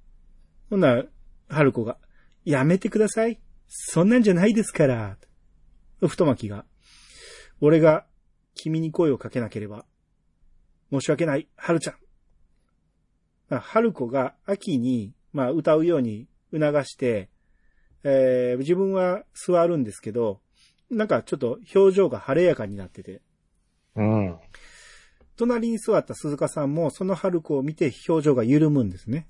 ほんなら、春子が、やめてください。そんなんじゃないですから。太巻が、俺が君に声をかけなければ、申し訳ない、春ちゃん。あ春子が秋に、まあ、歌うように促して、えー自分は座るんですけど、なんかちょっと表情が晴れやかになってて、うん。隣に座った鈴鹿さんもその春子を見て表情が緩むんですね。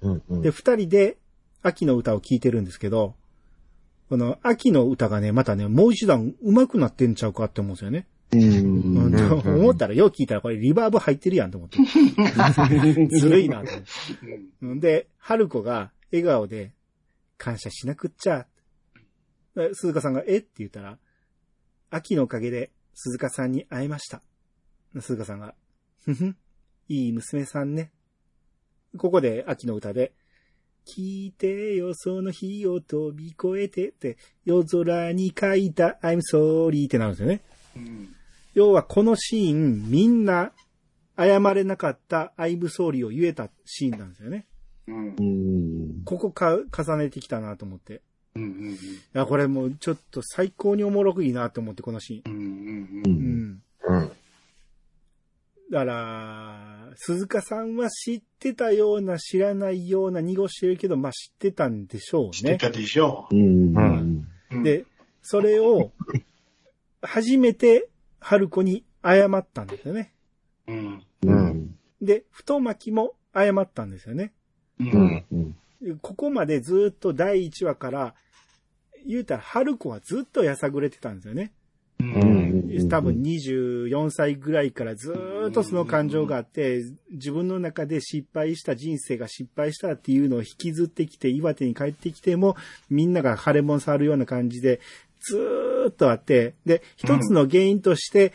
うん。うんで、二人で秋の歌を聴いてるんですけど、この秋の歌がね、またね、もう一段上手くなってんちゃうかって思うんですよね。うん。思ったら、よう聞いたらこれリバーブ入ってるやんと思って。ずるいなって。んで、春子が笑顔で、感謝しなくっちゃ。で鈴鹿さんが、え？って言ったら、秋のおかげで鈴鹿さんに会えました。鈴鹿さんが、ふふん、いい娘さんね。ここで秋の歌で、聞いてよ、その日を飛び越えてって、夜空に書いた I'm sorry ってなるんですよね。うん要はこのシーン、みんな謝れなかったアイブソーリーを言えたシーンなんですよね。うんうん。ここか、重ねてきたなと思って。うんうんいや、これもうちょっと最高におもろくいいなと思って、このシーン。うんうんう。うんん。うん。だから、鈴鹿さんは知ってたような、知らないような濁してるけど、まあ知ってたんでしょうね。知ってたでしょうん。うんう。で、それを、初めて、春子に謝ったんですよね。うん。うん。で、太巻きも謝ったんですよね。う。うんん。うん。ここまでずっと第1話から、言うたら、春子はずっとやさぐれてたんですよね。う。うんん。多分24歳ぐらいからずーっとその感情があって、自分の中で失敗した人生が失敗したっていうのを引きずってきて、岩手に帰ってきても、みんなが腫れ物触るような感じで、ずーっとあって、で、一つの原因として、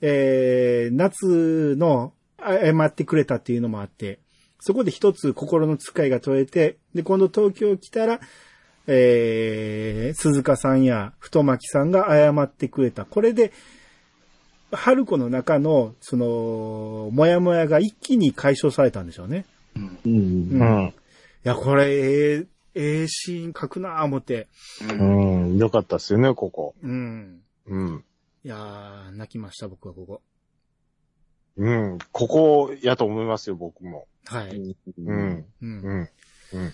えー、夏の謝ってくれたっていうのもあって、そこで一つ心の使いが取れて、で、今度東京来たら、えー、鈴鹿さんや太巻さんが謝ってくれた。これで、春子の中の、その、もやもやが一気に解消されたんでしょうね。うん。うん。うんいや、これ、ええええシーン書くなぁ思って。うん。よかったっすよね、ここ。うん。うん。いやー、泣きました、僕はここ。うん。ここやと思いますよ、僕も。はい。ううん。ん。うんうん。うん。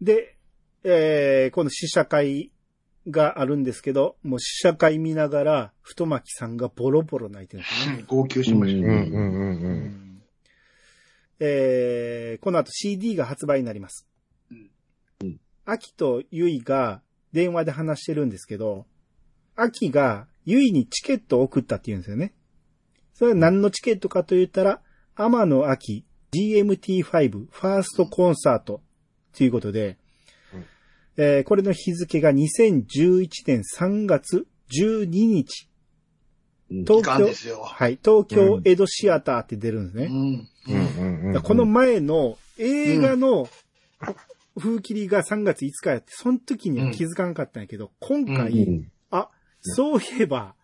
で、えー、この試写会があるんですけど、もう試写会見ながら、太巻さんがボロボロ泣いてるんですね。号泣しましたうん。うね。ん。うん。う。うんんえー、この後 CD が発売になりますうんうん。秋とゆいが電話で話してるんですけど、秋がゆいにチケットを送ったって言うんですよね。それは何のチケットかと言ったら、天野秋 GMT5 ファーストコンサートということで、うん。えーこれの日付が2011年3月12日。うん。東京。はい、東京エドシアターって出るんですね。この前の映画の風切りが3月5日やって、その時には気づかなかったんやけど、今回、うん。あ、そういえば、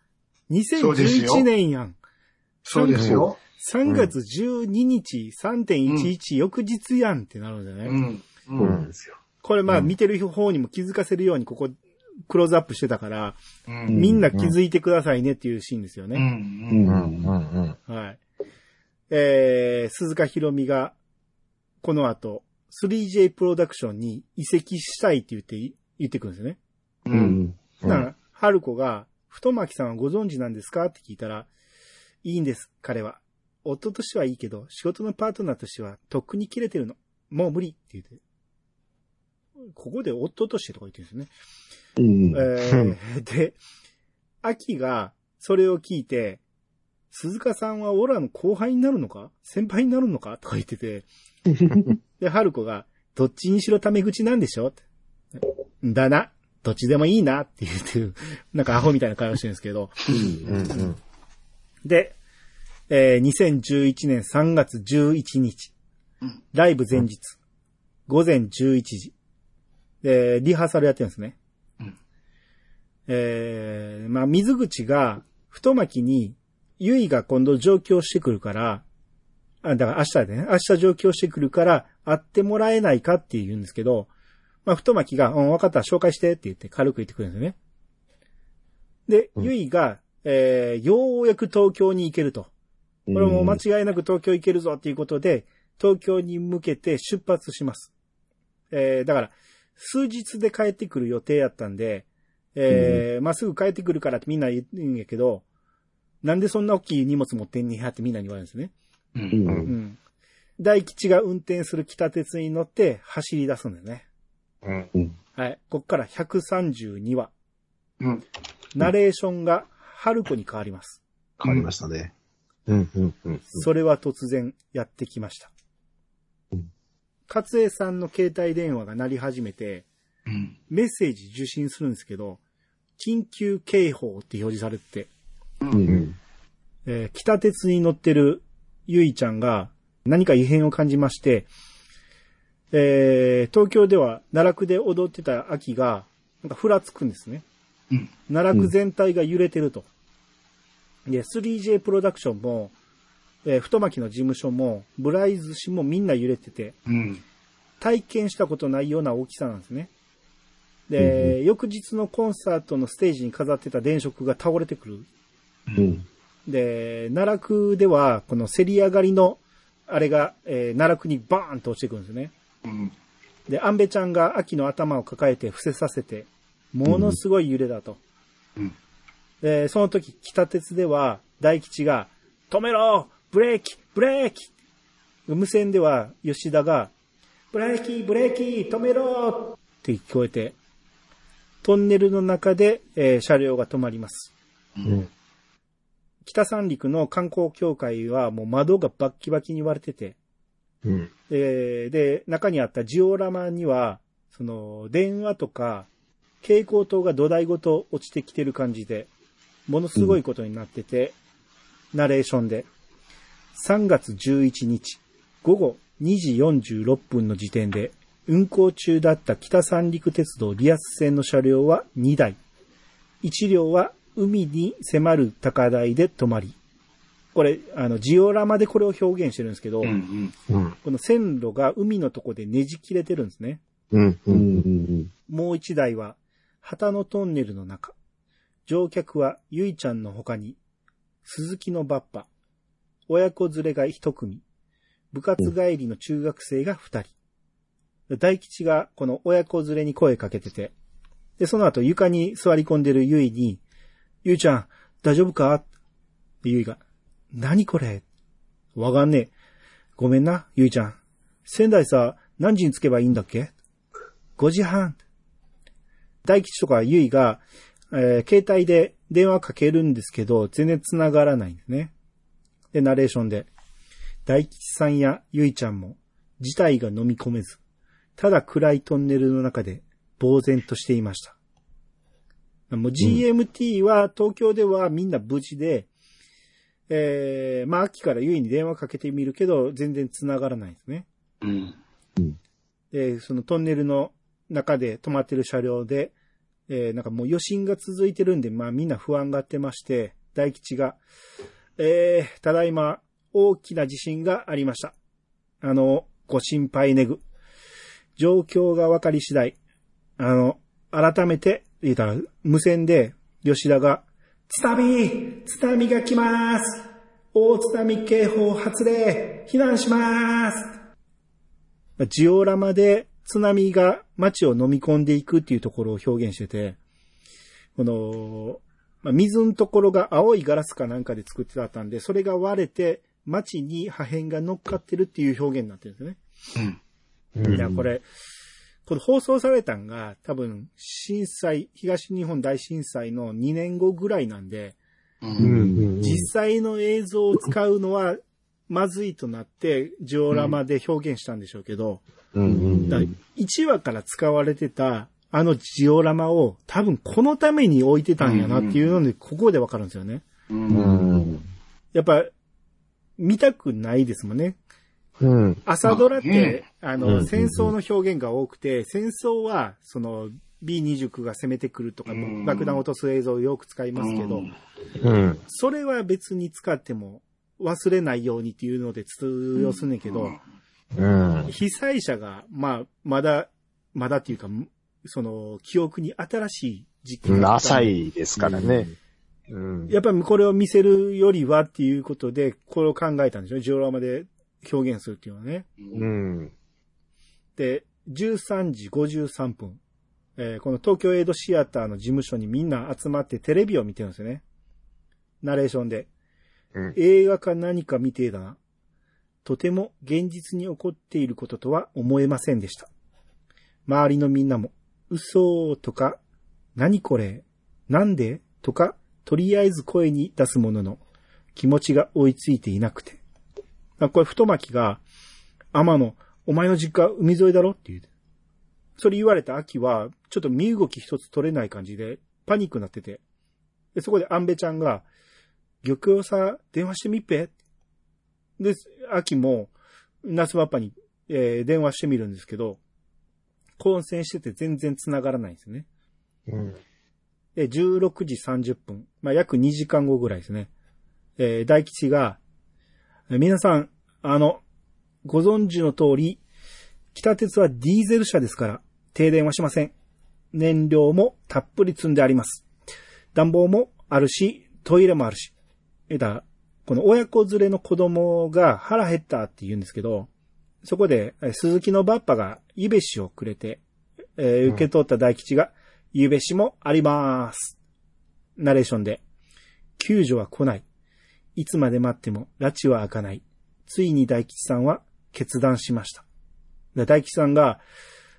そうですよ。2011年やん。そうですよ。3月12日、3.11翌日やんってなるんだよね。うん。そうなんですよ。これまあうん見てる方にも気づかせるようにここクローズアップしてたから、うん。みんな気づいてくださいねっていうシーンですようね。ん。うん。うん。うん。はい。えー、鈴鹿ひろみが、この後、3J プロダクションに移籍したいって言って、言ってくるんですよね。う。うんん。だから、春子が、太巻さんはご存知なんですか？って聞いたら、いいんです、彼は。夫としてはいいけど、仕事のパートナーとしては、とっくに切れてるの。もう無理って言って。ここで夫としてとか言ってるんですよね。うん。えー、で、秋がそれを聞いて、鈴鹿さんはオラの後輩になるのか？先輩になるのか？とか言ってて、で、春子が、どっちにしろタメ口なんでしょ？だな。どっちでもいいなって言ってる、なんかアホみたいな会話してるんですけど、うん。うん。で、えー2011年3月11日。うん、ライブ前日、午前11時、で、リハーサルやってるんですね。うん。えーまあ、水口が、太巻きに、ゆいが今度上京してくるから、あ、だから明日でね、明日上京してくるから、会ってもらえないかって言うんですけど、まあ、太巻きが、うん、分かった、紹介してって言って軽く言ってくるんですよね。で、うん。ゆいが、えーようやく東京に行けると。これも間違いなく東京行けるぞっていうことで、東京に向けて出発します。えーだから、数日で帰ってくる予定やったんで、えーまあ、すぐ帰ってくるからってみんな言うんやけど、なんでそんな大きい荷物持ってんねやってみんなに言われるんですね。う。うんん。うん。大吉が運転する北鉄に乗って走り出すんだよね。うん。はい。こっから132話。うん。ナレーションが春子に変わります。変わりましたね。うん。うん。うん。それは突然やってきましたうん。勝江さんの携帯電話が鳴り始めて、うん。メッセージ受信するんですけど、緊急警報って表示されてて、う。うんん。えー北鉄に乗ってるゆいちゃんが何か異変を感じまして、えー東京では奈落で踊ってた秋が、なんかふらつくんですね。うん。奈落全体が揺れてると。で、3J プロダクションも、えー太巻の事務所も、ブライズ氏もみんな揺れてて、うん。体験したことないような大きさなんですね。で、翌日のコンサートのステージに飾ってた電飾が倒れてくる。うん。で、奈落では、このせり上がりの、あれが、えー奈落にバーンと落ちてくるんですね。うん。で、アンベちゃんが秋の頭を抱えて伏せさせて、ものすごい揺れだと。うん。で、その時、北鉄では、大吉が、止めろブレーキブレーキ無線では、吉田が、ブレーキブレーキ止めろって聞こえて、トンネルの中で、えー車両が止まります。うん。北三陸の観光協会はもう窓がバッキバキに割れてて、うん。で、で、中にあったジオラマには、その、電話とか、蛍光灯が土台ごと落ちてきてる感じで、ものすごいことになってて、ナレーションで、3月11日、午後2時46分の時点で、運行中だった北三陸鉄道リアス線の車両は2台。1両は海に迫る高台で止まり、これ、あの、ジオラマでこれを表現してるんですけど、うん。うん。この線路が海のとこでねじ切れてるんですね。うん。うん。うん。もう一台は、旗のトンネルの中。乗客はゆいちゃんの他に、鈴木のバッパ、親子連れが一組、部活帰りの中学生が二人。大吉がこの親子連れに声かけてて、で、その後床に座り込んでるゆいに、ゆいちゃん、大丈夫か？ってゆいが、何これ？わかんねえ。ごめんな、ゆいちゃん。仙台さ、何時に着けばいいんだっけ ?5 時半。大吉とかゆいが、えー携帯で電話かけるんですけど、全然繋がらないんですね。で、ナレーションで、大吉さんやゆいちゃんも、事態が飲み込めず、ただ暗いトンネルの中で、呆然としていました。もう GMT は東京ではみんな無事で、えー、まあ秋からゆいに電話かけてみるけど、全然繋がらないんですね。うん。で、そのトンネルの中で止まってる車両で、えー、なんかもう余震が続いてるんで、まあみんな不安がってまして、大吉が、えー、ただいま大きな地震がありました。あの、ご心配ねぐ。状況が分かり次第、あの、改めて、言ったら、無線で、吉田が、津波津波が来ます大津波警報発令避難しますジオラマで津波が街を飲み込んでいくっていうところを表現してて、この、まあ、水のところが青いガラスかなんかで作ってあったんで、それが割れて街に破片が乗っかってるっていう表現になってるんですよね。うん。いや、これ、これ放送されたんが多分震災、東日本大震災の2年後ぐらいなんで、う。うんん。実際の映像を使うのはまずいとなって、ジオラマで表現したんでしょうけど、うん。だ1話から使われてたあのジオラマを多分このために置いてたんやなっていうので、ここでわかるんですよね。うん。やっぱ、見たくないですもんね。うん。朝ドラって、あうの、ん戦争の表現が多くて、戦争は、その、B29 が攻めてくるとかうん、爆弾を落とす映像をよく使いますけど、うん。それは別に使っても忘れないようにっていうので通用すんねんけど、うん。被災者が、まあ、まだ、まだっていうか、その、記憶に新しい時期浅いですからね。うん。やっぱりこれを見せるよりはっていうことで、これを考えたんでしょ？ジオラマで表現するっていうのはね。うん。で、13時53分。えーこの東京エイドシアターの事務所にみんな集まってテレビを見てるんですよね。ナレーションで。うん映画か何か見てえだな。とても現実に起こっていることとは思えませんでした。周りのみんなも、嘘とか、何これ、なんでとか、とりあえず声に出すものの、気持ちが追いついていなくて。これ、太巻きが、天野、お前の実家海沿いだろって言う。それ言われた秋は、ちょっと身動き一つ取れない感じで、パニックになってて。でそこでアンベちゃんが、玉葉さ、電話してみっぺで、秋も、夏バッパに、えー電話してみるんですけど、混戦してて全然繋がらないんですよね。うん。で、16時30分。まあ、約2時間後ぐらいですね。えー大吉が、えー皆さん、あの、ご存知の通り、北鉄はディーゼル車ですから、停電はしません。燃料もたっぷり積んであります。暖房もあるし、トイレもあるし。えーだ、この親子連れの子供が腹減ったって言うんですけど、そこで、えー鈴木のバッパがゆべしをくれて、えー受け取った大吉が、ゆべしもあります。ナレーションで、救助は来ない。いつまで待っても拉致は開かない。ついに大吉さんは決断しました。で大吉さんが、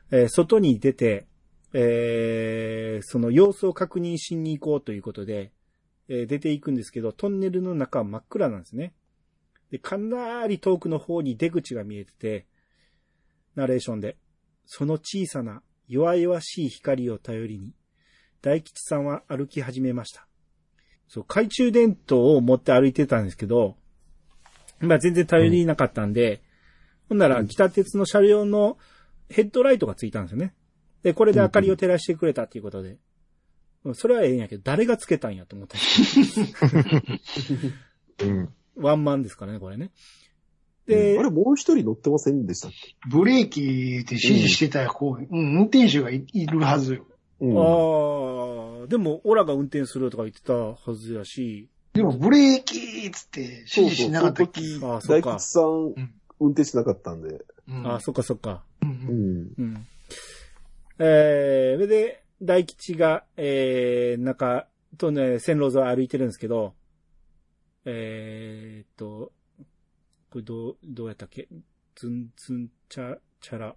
えー外に出て、えーその様子を確認しに行こうということで、えー出ていくんですけど、トンネルの中は真っ暗なんですね。で、かなり遠くの方に出口が見えてて、ナレーションで、その小さな弱々しい光を頼りに、大吉さんは歩き始めました。そう、懐中電灯を持って歩いてたんですけど、まあ全然頼りなかったんで、ほんなら北鉄の車両のヘッドライトがついたんですよね。で、これで明かりを照らしてくれたっていうことで。うんそれはええんやけど、誰がつけたんやと思ったんです うん。ワンマンですからね、これね。で、あれ、もう一人乗ってませんでしたっけ？ブレーキで指示してた子、うん、運転手がいいるはずよ。うん。ああ、でも、オラが運転するとか言ってたはずやし、でも、ブレーキっつって指示しなかったっけ？そうそうああ、そっか大吉。さん、運転してなかったんで。うんああ、そっかそっか。うんううんん。うん。えー、それで、大吉が、えー、中、とね、線路沿い歩いてるんですけど、えーっと、これどう、どうやったっけ？ズンズンチャ、チャラ。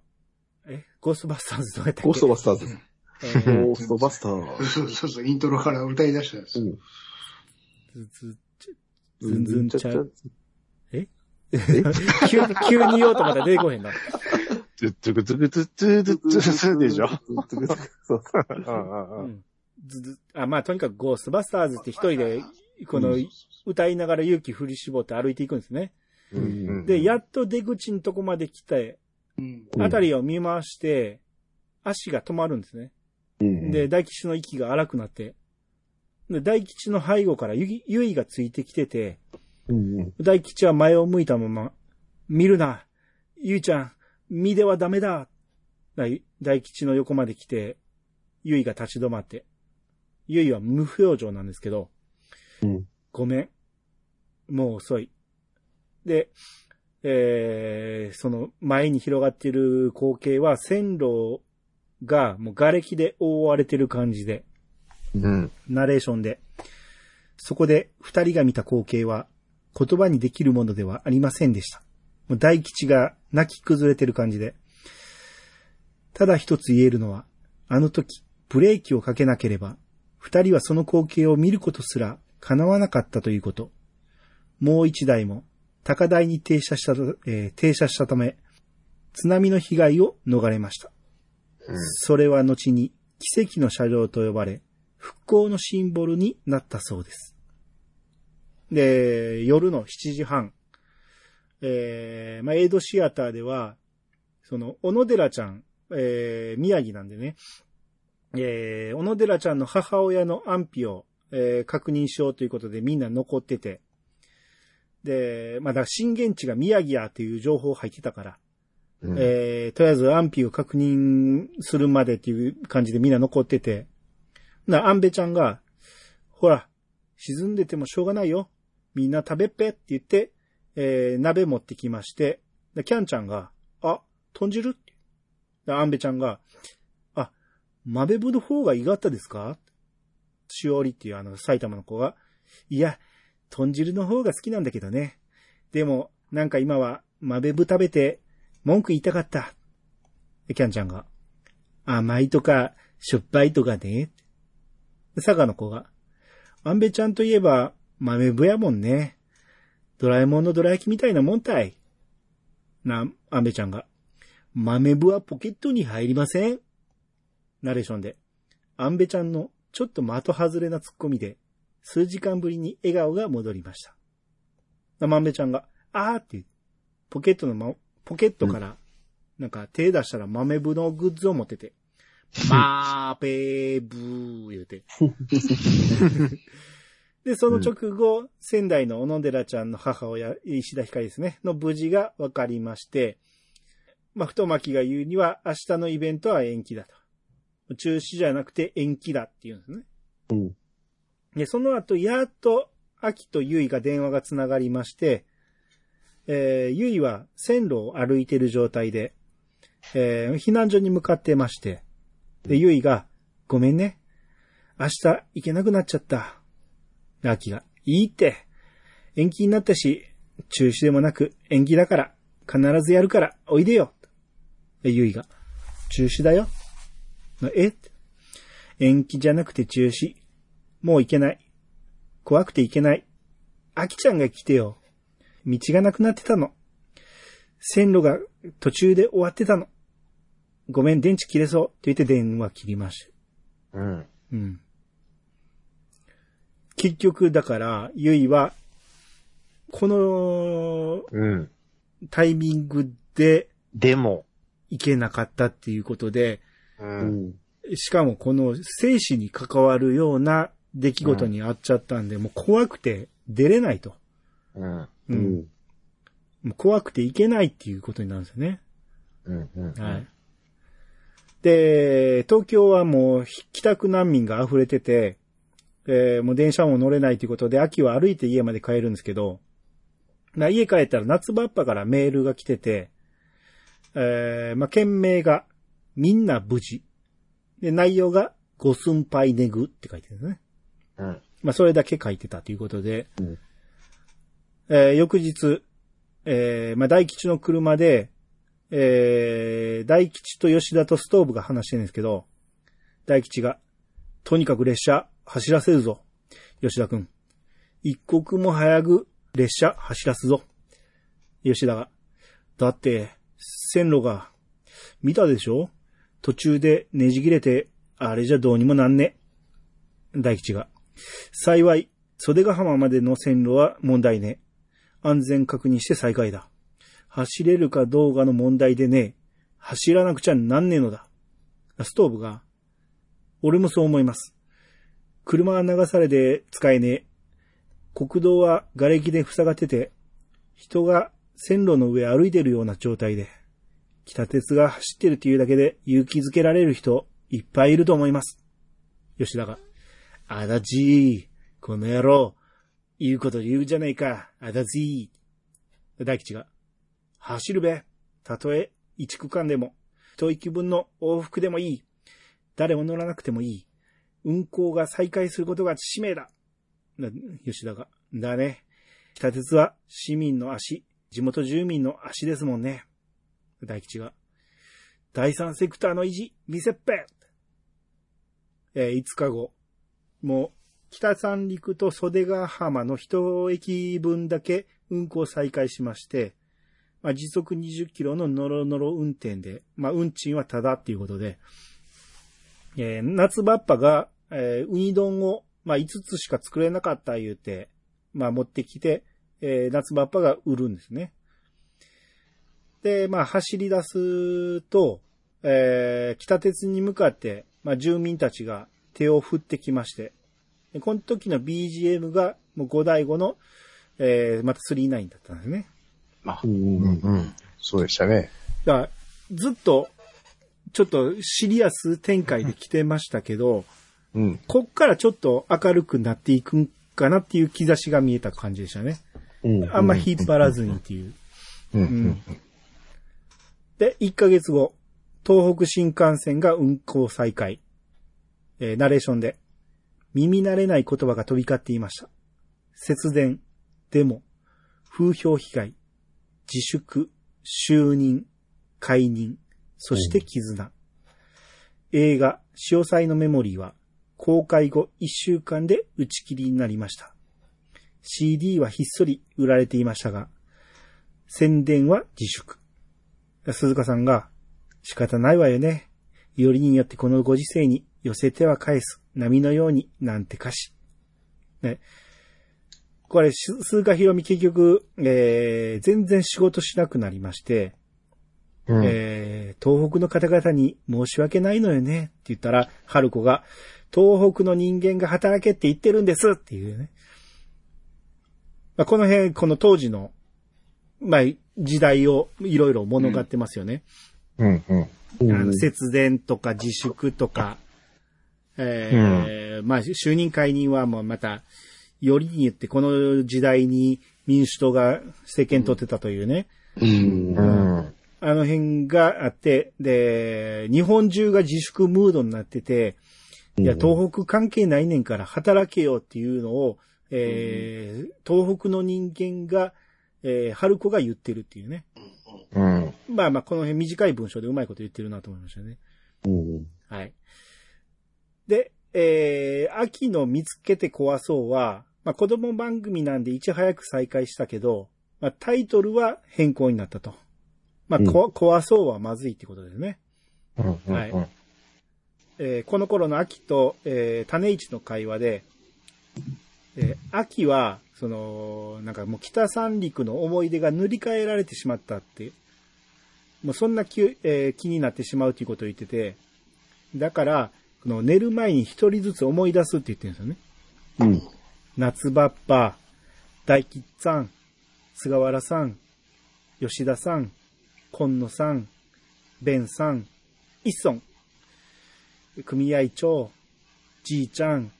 え？ゴーストバスターズどうやったっけ？ゴーストバスターズ。えーゴーストバスター。そうそうそう、イントロから歌い出したんです。うん。ズズズンズンチャズン 急に、急に言おうとまた出てこへんな。トゥットゥクトゥクトゥトゥトゥトゥトゥでしょそう。うんうんうんうんずずあ、まあ、とにかくゴーストバスターズって一人で、この、歌いながら勇気振り絞って歩いていくんですね。で、やっと出口のとこまで来て、あたりを見回して、足が止まるんですね。で、大吉の息が荒くなって、で、大吉の背後からゆいゆいがついてきてて、うんうん大吉は前を向いたまま、見るなゆいちゃん、見ではダメだ大大吉の横まで来て、ゆいが立ち止まって、ゆいは無表情なんですけど、うんごめん。もう遅い。で、えー、その前に広がっている光景は線路がもう瓦礫で覆われてる感じで、うん。ナレーションで。そこで二人が見た光景は言葉にできるものではありませんでした。もう大吉が泣き崩れてる感じで。ただ一つ言えるのは、あの時ブレーキをかけなければ、二人はその光景を見ることすら叶わなかったということ。もう一台も高台に停車した、えー停車したため、津波の被害を逃れました。それは後に奇跡の車両と呼ばれ、復興のシンボルになったそうです。で、夜の7時半、えー、まあ、エイドシアターでは、その、小野寺ちゃん、えー、宮城なんでね、えー、小野寺ちゃんの母親の安否を、えー確認しようということでみんな残ってて、で、まあ、だ震源地が宮城やっていう情報入ってたから、うん。えーとりあえず安否を確認するまでっていう感じでみんな残ってて、な、アンベちゃんが、ほら、沈んでてもしょうがないよ。みんな食べっぺって言って、えー鍋持ってきまして、でキャンちゃんが、あ、豚汁？でアンベちゃんが、あ、豆ぶの方がいがったですか？しおりっていうあの埼玉の子が、いや、豚汁の方が好きなんだけどね。でも、なんか今は、豆ぶ食べて、文句言いたかった。でキャンちゃんが、甘いとか、しょっぱいとかね。佐賀の子が、安倍ちゃんといえば、豆ぶやもんね。ドラえもんのドラ焼きみたいなもんたい。な、安倍ちゃんが、豆ぶはポケットに入りません。ナレーションで、安倍ちゃんのちょっと的外れなツッコミで、数時間ぶりに笑顔が戻りました。まんべちゃんが、あーって、ポケットのま、ポケットから、なんか手出したら豆ぶのグッズを持ってて、まーぺーぶー言うて。で、その直後、仙台の小野寺ちゃんの母親、石田ひかりですね、の無事が分かりまして、まあ、太巻が言うには、明日のイベントは延期だと。中止じゃなくて延期だっていうんですね。うん。で、その後、やっと、秋とゆいが電話がつながりまして、えー、ゆいは線路を歩いている状態で、えー、避難所に向かってまして、で、ゆいが、ごめんね。明日行けなくなっちゃった。で秋が、いいって。延期になったし、中止でもなく延期だから、必ずやるから、おいでよ。で、ゆいが、中止だよ。え？延期じゃなくて中止。もう行けない。怖くて行けない。あきちゃんが来てよ。道がなくなってたの。線路が途中で終わってたの。ごめん、電池切れそう。って言って電話切りました。うん。うん。結局、だから、ゆいは、このうん。タイミングででも、行けなかったっていうことで、う。うんん。しかもこの生死に関わるような出来事にあっちゃったんで、もう怖くて出れないと。うん。う。うんん。もう怖くていけないっていうことになるんですよね。うん。うん。はい。で、東京はもう帰宅難民が溢れてて、えーもう電車も乗れないということで、秋は歩いて家まで帰るんですけど、まあ、家帰ったら夏場っぱからメールが来てて、えーまあ、件名が、みんな無事。で、内容が、ご寸配ネグって書いてるんですね。うん。まあ、それだけ書いてたということで、うんえー翌日、えーまあ、大吉の車で、えー大吉と吉田とストーブが話してるんですけど、大吉が、とにかく列車走らせるぞ。吉田くん。一刻も早く列車走らすぞ。吉田が。だって、線路が、見たでしょ？途中でねじ切れて、あれじゃどうにもなんね。大吉が。幸い、袖ヶ浜までの線路は問題ね。安全確認して再開だ。走れるかどうかの問題でね、走らなくちゃなんねえのだ。ストーブが、俺もそう思います。車は流されで使えねえ。国道は瓦礫で塞がってて、人が線路の上歩いてるような状態で、北鉄が走ってるっていうだけで勇気づけられる人いっぱいいると思います。吉田が、あだじー、この野郎、言うこと言うじゃないか、あだじー。大吉が、走るべ。たとえ、一区間でも、一息分の往復でもいい。誰も乗らなくてもいい。運行が再開することが使命だ。な吉田が、だね。北鉄は市民の足、地元住民の足ですもんね。大吉が、第三セクターの維持、見せっぺえー5日後、もう、北三陸と袖ヶ浜の一駅分だけ運行再開しまして、まあ、時速20キロのノロノロ運転で、まあ、運賃はただっていうことで、えー夏場っぱが、えーウニ丼を、まあ、5つしか作れなかった言うて、まあ、持ってきて、えー夏場っぱが売るんですね。で、まあ、走り出すと、えー北鉄に向かって、まあ、住民たちが手を振ってきまして、でこの時の BGM が、もう5対5の、えーまた39だったんですね。あ、ううんん。うん。そうでしたね。だから、ずっと、ちょっとシリアス展開で来てましたけど、うん。こっからちょっと明るくなっていくんかなっていう兆しが見えた感じでしたね。うん。あんま引っ張らずにっていう。うん。ううんん。で、1ヶ月後、東北新幹線が運行再開。えーナレーションで、耳慣れない言葉が飛び交っていました。節電、デモ、風評被害、自粛、就任、解任、そして絆。映画、潮祭のメモリーは、公開後1週間で打ち切りになりました。CD はひっそり売られていましたが、宣伝は自粛。鈴鹿さんが、仕方ないわよね。よりによってこのご時世に寄せては返す波のようになんて歌詞。ね。これ、し鈴鹿ひろみ結局、えー、全然仕事しなくなりまして、うんえー東北の方々に申し訳ないのよねって言ったら、春子が、東北の人間が働けって言ってるんですっていうね。まあ、この辺、この当時の、まあ、時代をいろいろ物語ってますよね。うん、うん。あの節電とか自粛とか、えーまあ、就任解任はもうまた、よりに言ってこの時代に民主党が政権取ってたというね、うんうん。あの辺があって、で、日本中が自粛ムードになってて、いや、東北関係ないねんから働けよっていうのを、えー東北の人間が、えー春子が言ってるっていうね。うん。まあまあ、この辺短い文章でうまいこと言ってるなと思いましたね。うん。はい。で、えー、秋の見つけて壊そうは、まあ子供番組なんでいち早く再開したけど、まあタイトルは変更になったと。まあ、こ壊そうはまずいってことですね。うん。はいえーこの頃の秋と、えー種市の会話で、えー秋は、その、なんかもう北三陸の思い出が塗り替えられてしまったって、もうそんな気,、えー気になってしまうということを言ってて、だから、この寝る前に一人ずつ思い出すって言ってるんですよね。うん。夏バッパ、大吉さん、菅原さん、吉田さん、今野さん、ベンさん、一村、組合長、じいちゃん、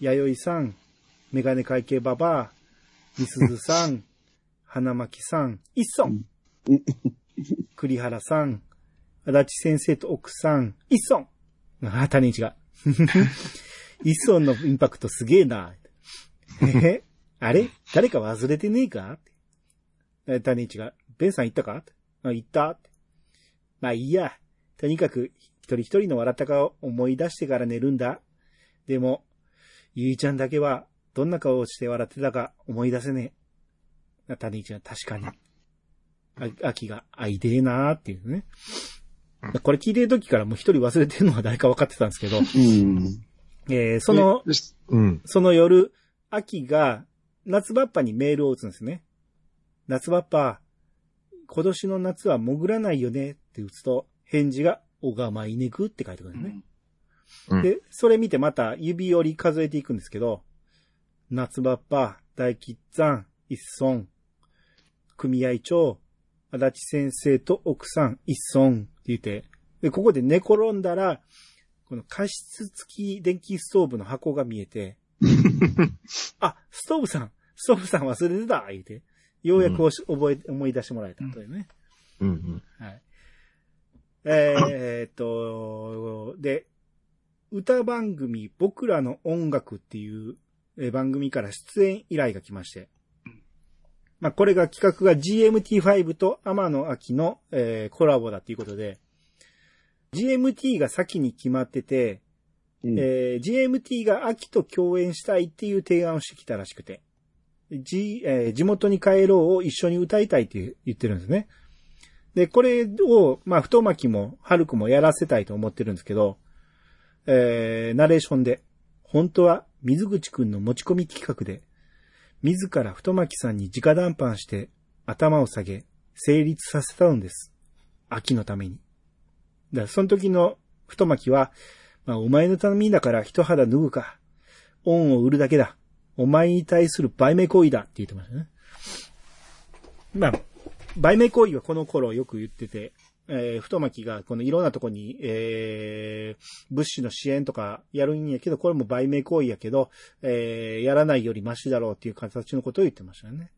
弥生さん、メガネ会計ババア、みすずさん、花巻さん、一村、栗原さん、足立先生と奥さん、一村。あ、谷一が。一村のインパクトすげえな。えあれ？誰か忘れてねえか？ってえ谷一が、ベンさん行ったか？あ、行った？まあいいや。とにかく、一人一人の笑った顔を思い出してから寝るんだ。でも、ゆいちゃんだけは、どんな顔をして笑ってたか思い出せねえ。あ谷一が確かに。あ、秋が、あ、いでえなーっていうね。これ聞いてる時からもう一人忘れてるのは誰か分かってたんですけど、うん。えーその、うん。その夜、秋が夏バッパにメールを打つんですね。夏バッパ、今年の夏は潜らないよねって打つと、返事が、おがまいねくって書いてくるんですね。うんで、それ見てまた指折り数えていくんですけど、夏バッパ、大吉さん、一村、組合長、足立先生と奥さん、一村って言って、で、ここで寝転んだら、この加湿付き電気ストーブの箱が見えて、あ、ストーブさん、ストーブさん忘れてた言うて、ようやくおし覚え、思い出してもらえたというね。うん。はい。えーっと、で、歌番組僕らの音楽っていうえー番組から出演依頼が来まして。まあ、これが企画が GMT5 と天野明の、えーコラボだっていうことで、GMT が先に決まってて、うんえー GMT が秋と共演したいっていう提案をしてきたらしくて、G えー地元に帰ろうを一緒に歌いたいって言ってるんですね。で、これを、まあ、太巻きも春子もやらせたいと思ってるんですけど、えーナレーションで、本当は水口くんの持ち込み企画で、自ら太巻きさんに直談判して頭を下げ、成立させたのです。秋のために。だその時の太巻きは、まあ、お前のためにだから一肌脱ぐか。恩を売るだけだ。お前に対する売名行為だって言ってましたね。まあ、売名行為はこの頃よく言ってて、えー、太巻がこのいろんなとこに、えー、物資の支援とかやるんやけど、これも売名行為やけど、えー、やらないよりマシだろうっていう形のことを言ってましたよね。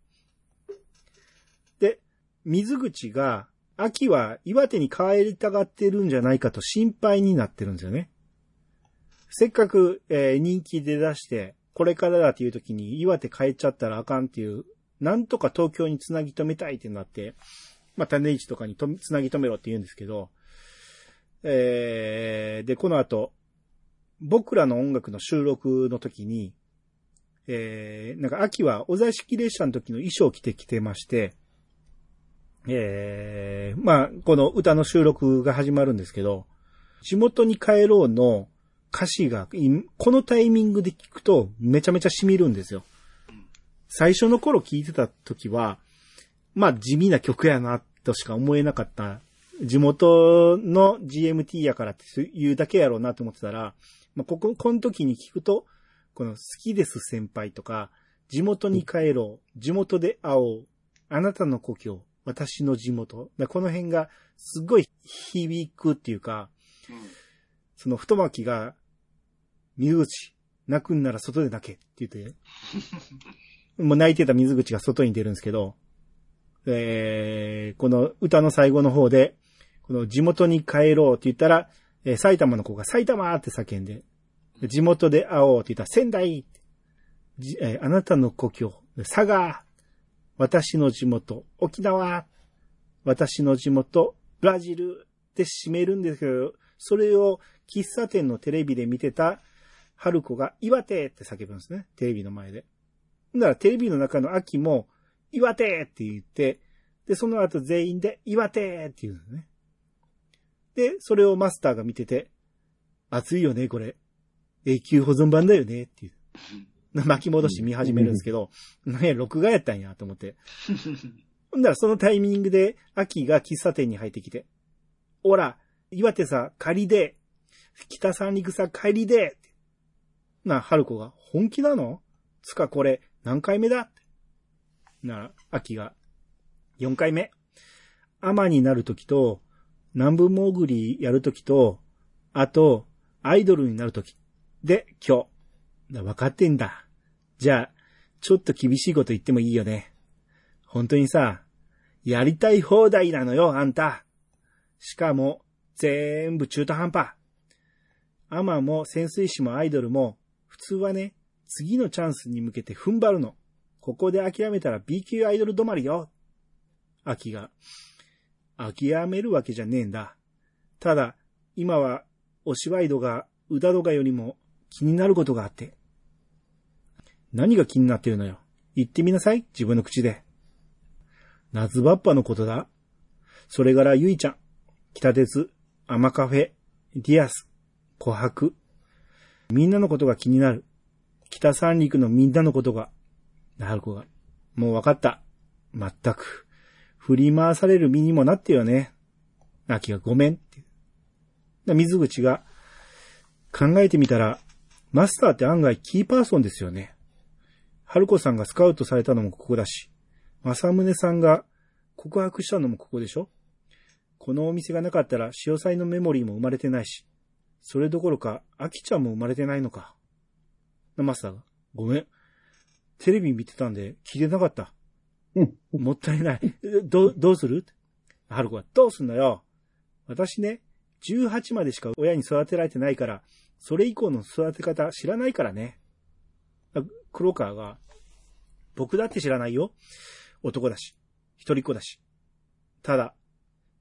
で、水口が、秋は岩手に帰りたがってるんじゃないかと心配になってるんですよね。せっかく、えー人気で出して、これからだっていう時に岩手帰っちゃったらあかんっていう、なんとか東京につなぎ止めたいってなって、まあ、種市とかにとつなぎ止めろって言うんですけど、えー、で、この後、僕らの音楽の収録の時に、えー、なんか秋はお座敷列車の時の衣装を着てきてまして、えー、まあ、この歌の収録が始まるんですけど、地元に帰ろうの歌詞が、いこのタイミングで聞くとめちゃめちゃ染みるんですよ。最初の頃聞いてた時は、まあ地味な曲やなとしか思えなかった。地元の GMT やからっていうだけやろうなと思ってたら、まあここ、この時に聞くと、この好きです先輩とか、地元に帰ろう、地元で会おう、あなたの故郷、私の地元。だこの辺がすごい響くっていうか、その太巻きが、水口、泣くんなら外で泣け。って言って、もう泣いてた水口が外に出るんですけど、えー、この歌の最後の方で、この地元に帰ろうって言ったら、えー埼玉の子が埼玉って叫んで、地元で会おうって言ったら仙台えーあなたの故郷、佐賀、私の地元、沖縄、私の地元、ブラジルって締めるんですけど、それを喫茶店のテレビで見てた春子が岩手って叫ぶんですね。テレビの前で。だからテレビの中の秋も岩手って言って、で、その後全員で岩手って言うんですね。で、それをマスターが見てて、熱いよね、これ。永久保存版だよねっていう。巻き戻して見始めるんですけど、なんや、録画やったんやと思って。ほんだらそのタイミングで、秋が喫茶店に入ってきて、おら、岩手さ、仮で、北三陸さ、帰りで、な、春子が、本気なの？つかこれ、何回目だ？なら、秋が、4回目。アマになるときと、南部潜りやるときと、あと、アイドルになるとき。で、今日。だ分かってんだ。じゃあ、ちょっと厳しいこと言ってもいいよね。本当にさ、やりたい放題なのよ、あんた。しかも、全部中途半端。アマも潜水士もアイドルも、普通はね、次のチャンスに向けて踏ん張るの。ここで諦めたら B 級アイドル止まりよ。秋が。諦めるわけじゃねえんだ。ただ、今は、お芝居度が、歌度がよりも気になることがあって。何が気になってるのよ。言ってみなさい、自分の口で。夏バッパのことだ。それからゆいちゃん、北鉄、海女カフェ、リアス、琥珀。みんなのことが気になる。北三陸のみんなのことが。なる子が。もうわかった。まったく。振り回される身にもなってよね。アキがごめんって。だ水口が、考えてみたら、マスターって案外キーパーソンですよね。春子さんがスカウトされたのもここだし、正宗さんが告白したのもここでしょこのお店がなかったら潮祭のメモリーも生まれてないし、それどころか、アキちゃんも生まれてないのか。マスターが、ごめん。テレビ見てたんで聞いてなかった。うん。もったいない。えどう、どうする？春子は、どうすんのよ。私ね、18までしか親に育てられてないから、それ以降の育て方知らないからね。あ黒川が、僕だって知らないよ。男だし、一人っ子だし。ただ、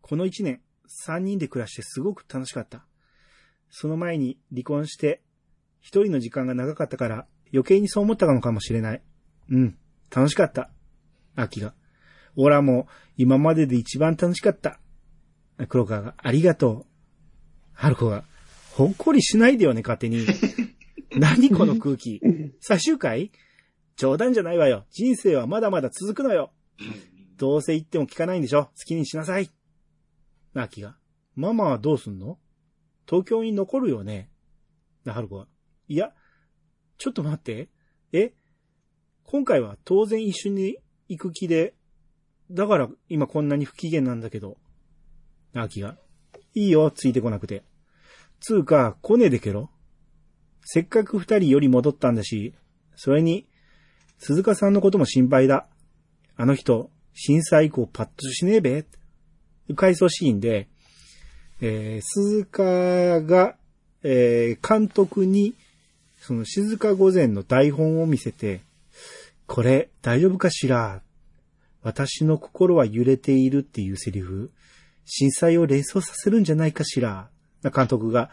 この一年、三人で暮らしてすごく楽しかった。その前に離婚して、一人の時間が長かったから余計にそう思ったのかもしれない。うん、楽しかった。秋が。オラも今までで一番楽しかった。黒川が、ありがとう。春子が、ほっこりしないでよね、勝手に。何この空気。最終回？冗談じゃないわよ。人生はまだまだ続くのよ。どうせ言っても聞かないんでしょ好きにしなさい。秋が、ママはどうすんの？東京に残るよね？な、春子が、いや、ちょっと待って。え？今回は当然一緒に行く気で、だから今こんなに不機嫌なんだけど。な秋が、いいよ、ついてこなくて。つうか、来ねえでけろ。せっかく二人より戻ったんだし、それに、鈴鹿さんのことも心配だ。あの人、震災以降パッとしねえべ。回想シーンで、えー、鈴鹿が、えー、監督に、その静か御前の台本を見せて、これ大丈夫かしら？私の心は揺れているっていうセリフ、震災を連想させるんじゃないかしら？監督が、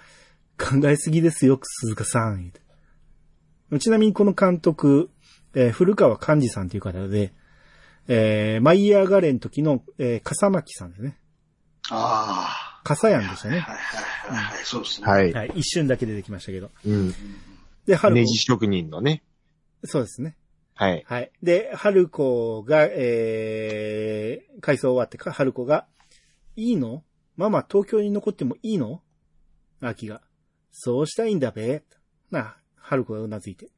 考えすぎですよ、鈴鹿さん。ちなみにこの監督、えー古川寛治さんという方で、えー、マイヤーガレン時の、えー、笠巻さんですね。ああ笠やんでしたあ。ね。はいはいはいはい。そうですね。はい。はい。一瞬だけ出てきましたけど。うん。で、春子。ネジ職人のね。そうですね。はい。はい。で、春子が、えー、改装終わってか、春子が、いいの？ママ東京に残ってもいいの？秋が。そうしたいんだべ。なあ、春子がうなずいて。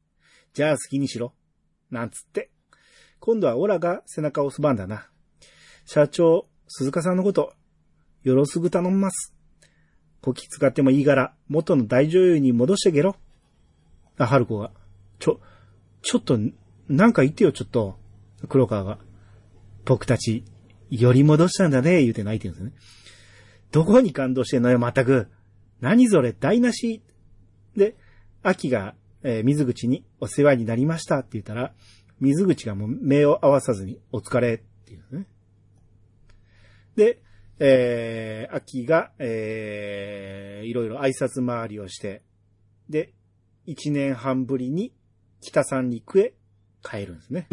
じゃあ好きにしろ。なんつって。今度はオラが背中を押す番だな。社長、鈴鹿さんのこと、よろすぐ頼みます。こき使ってもいいから、元の大女優に戻してげろ。あ、春子が。ちょ、ちょっと、なんか言ってよ、ちょっと。黒川が。僕たち、より戻したんだね、言うて泣いてるんですね。どこに感動してんのよ、まったく。何それ、台無し。で、秋が、えー水口にお世話になりましたって言ったら、水口がもう目を合わさずに、お疲れっていうね。で、えー、秋が、えー、いろいろ挨拶回りをして、で、一年半ぶりに北三陸へ帰るんですね。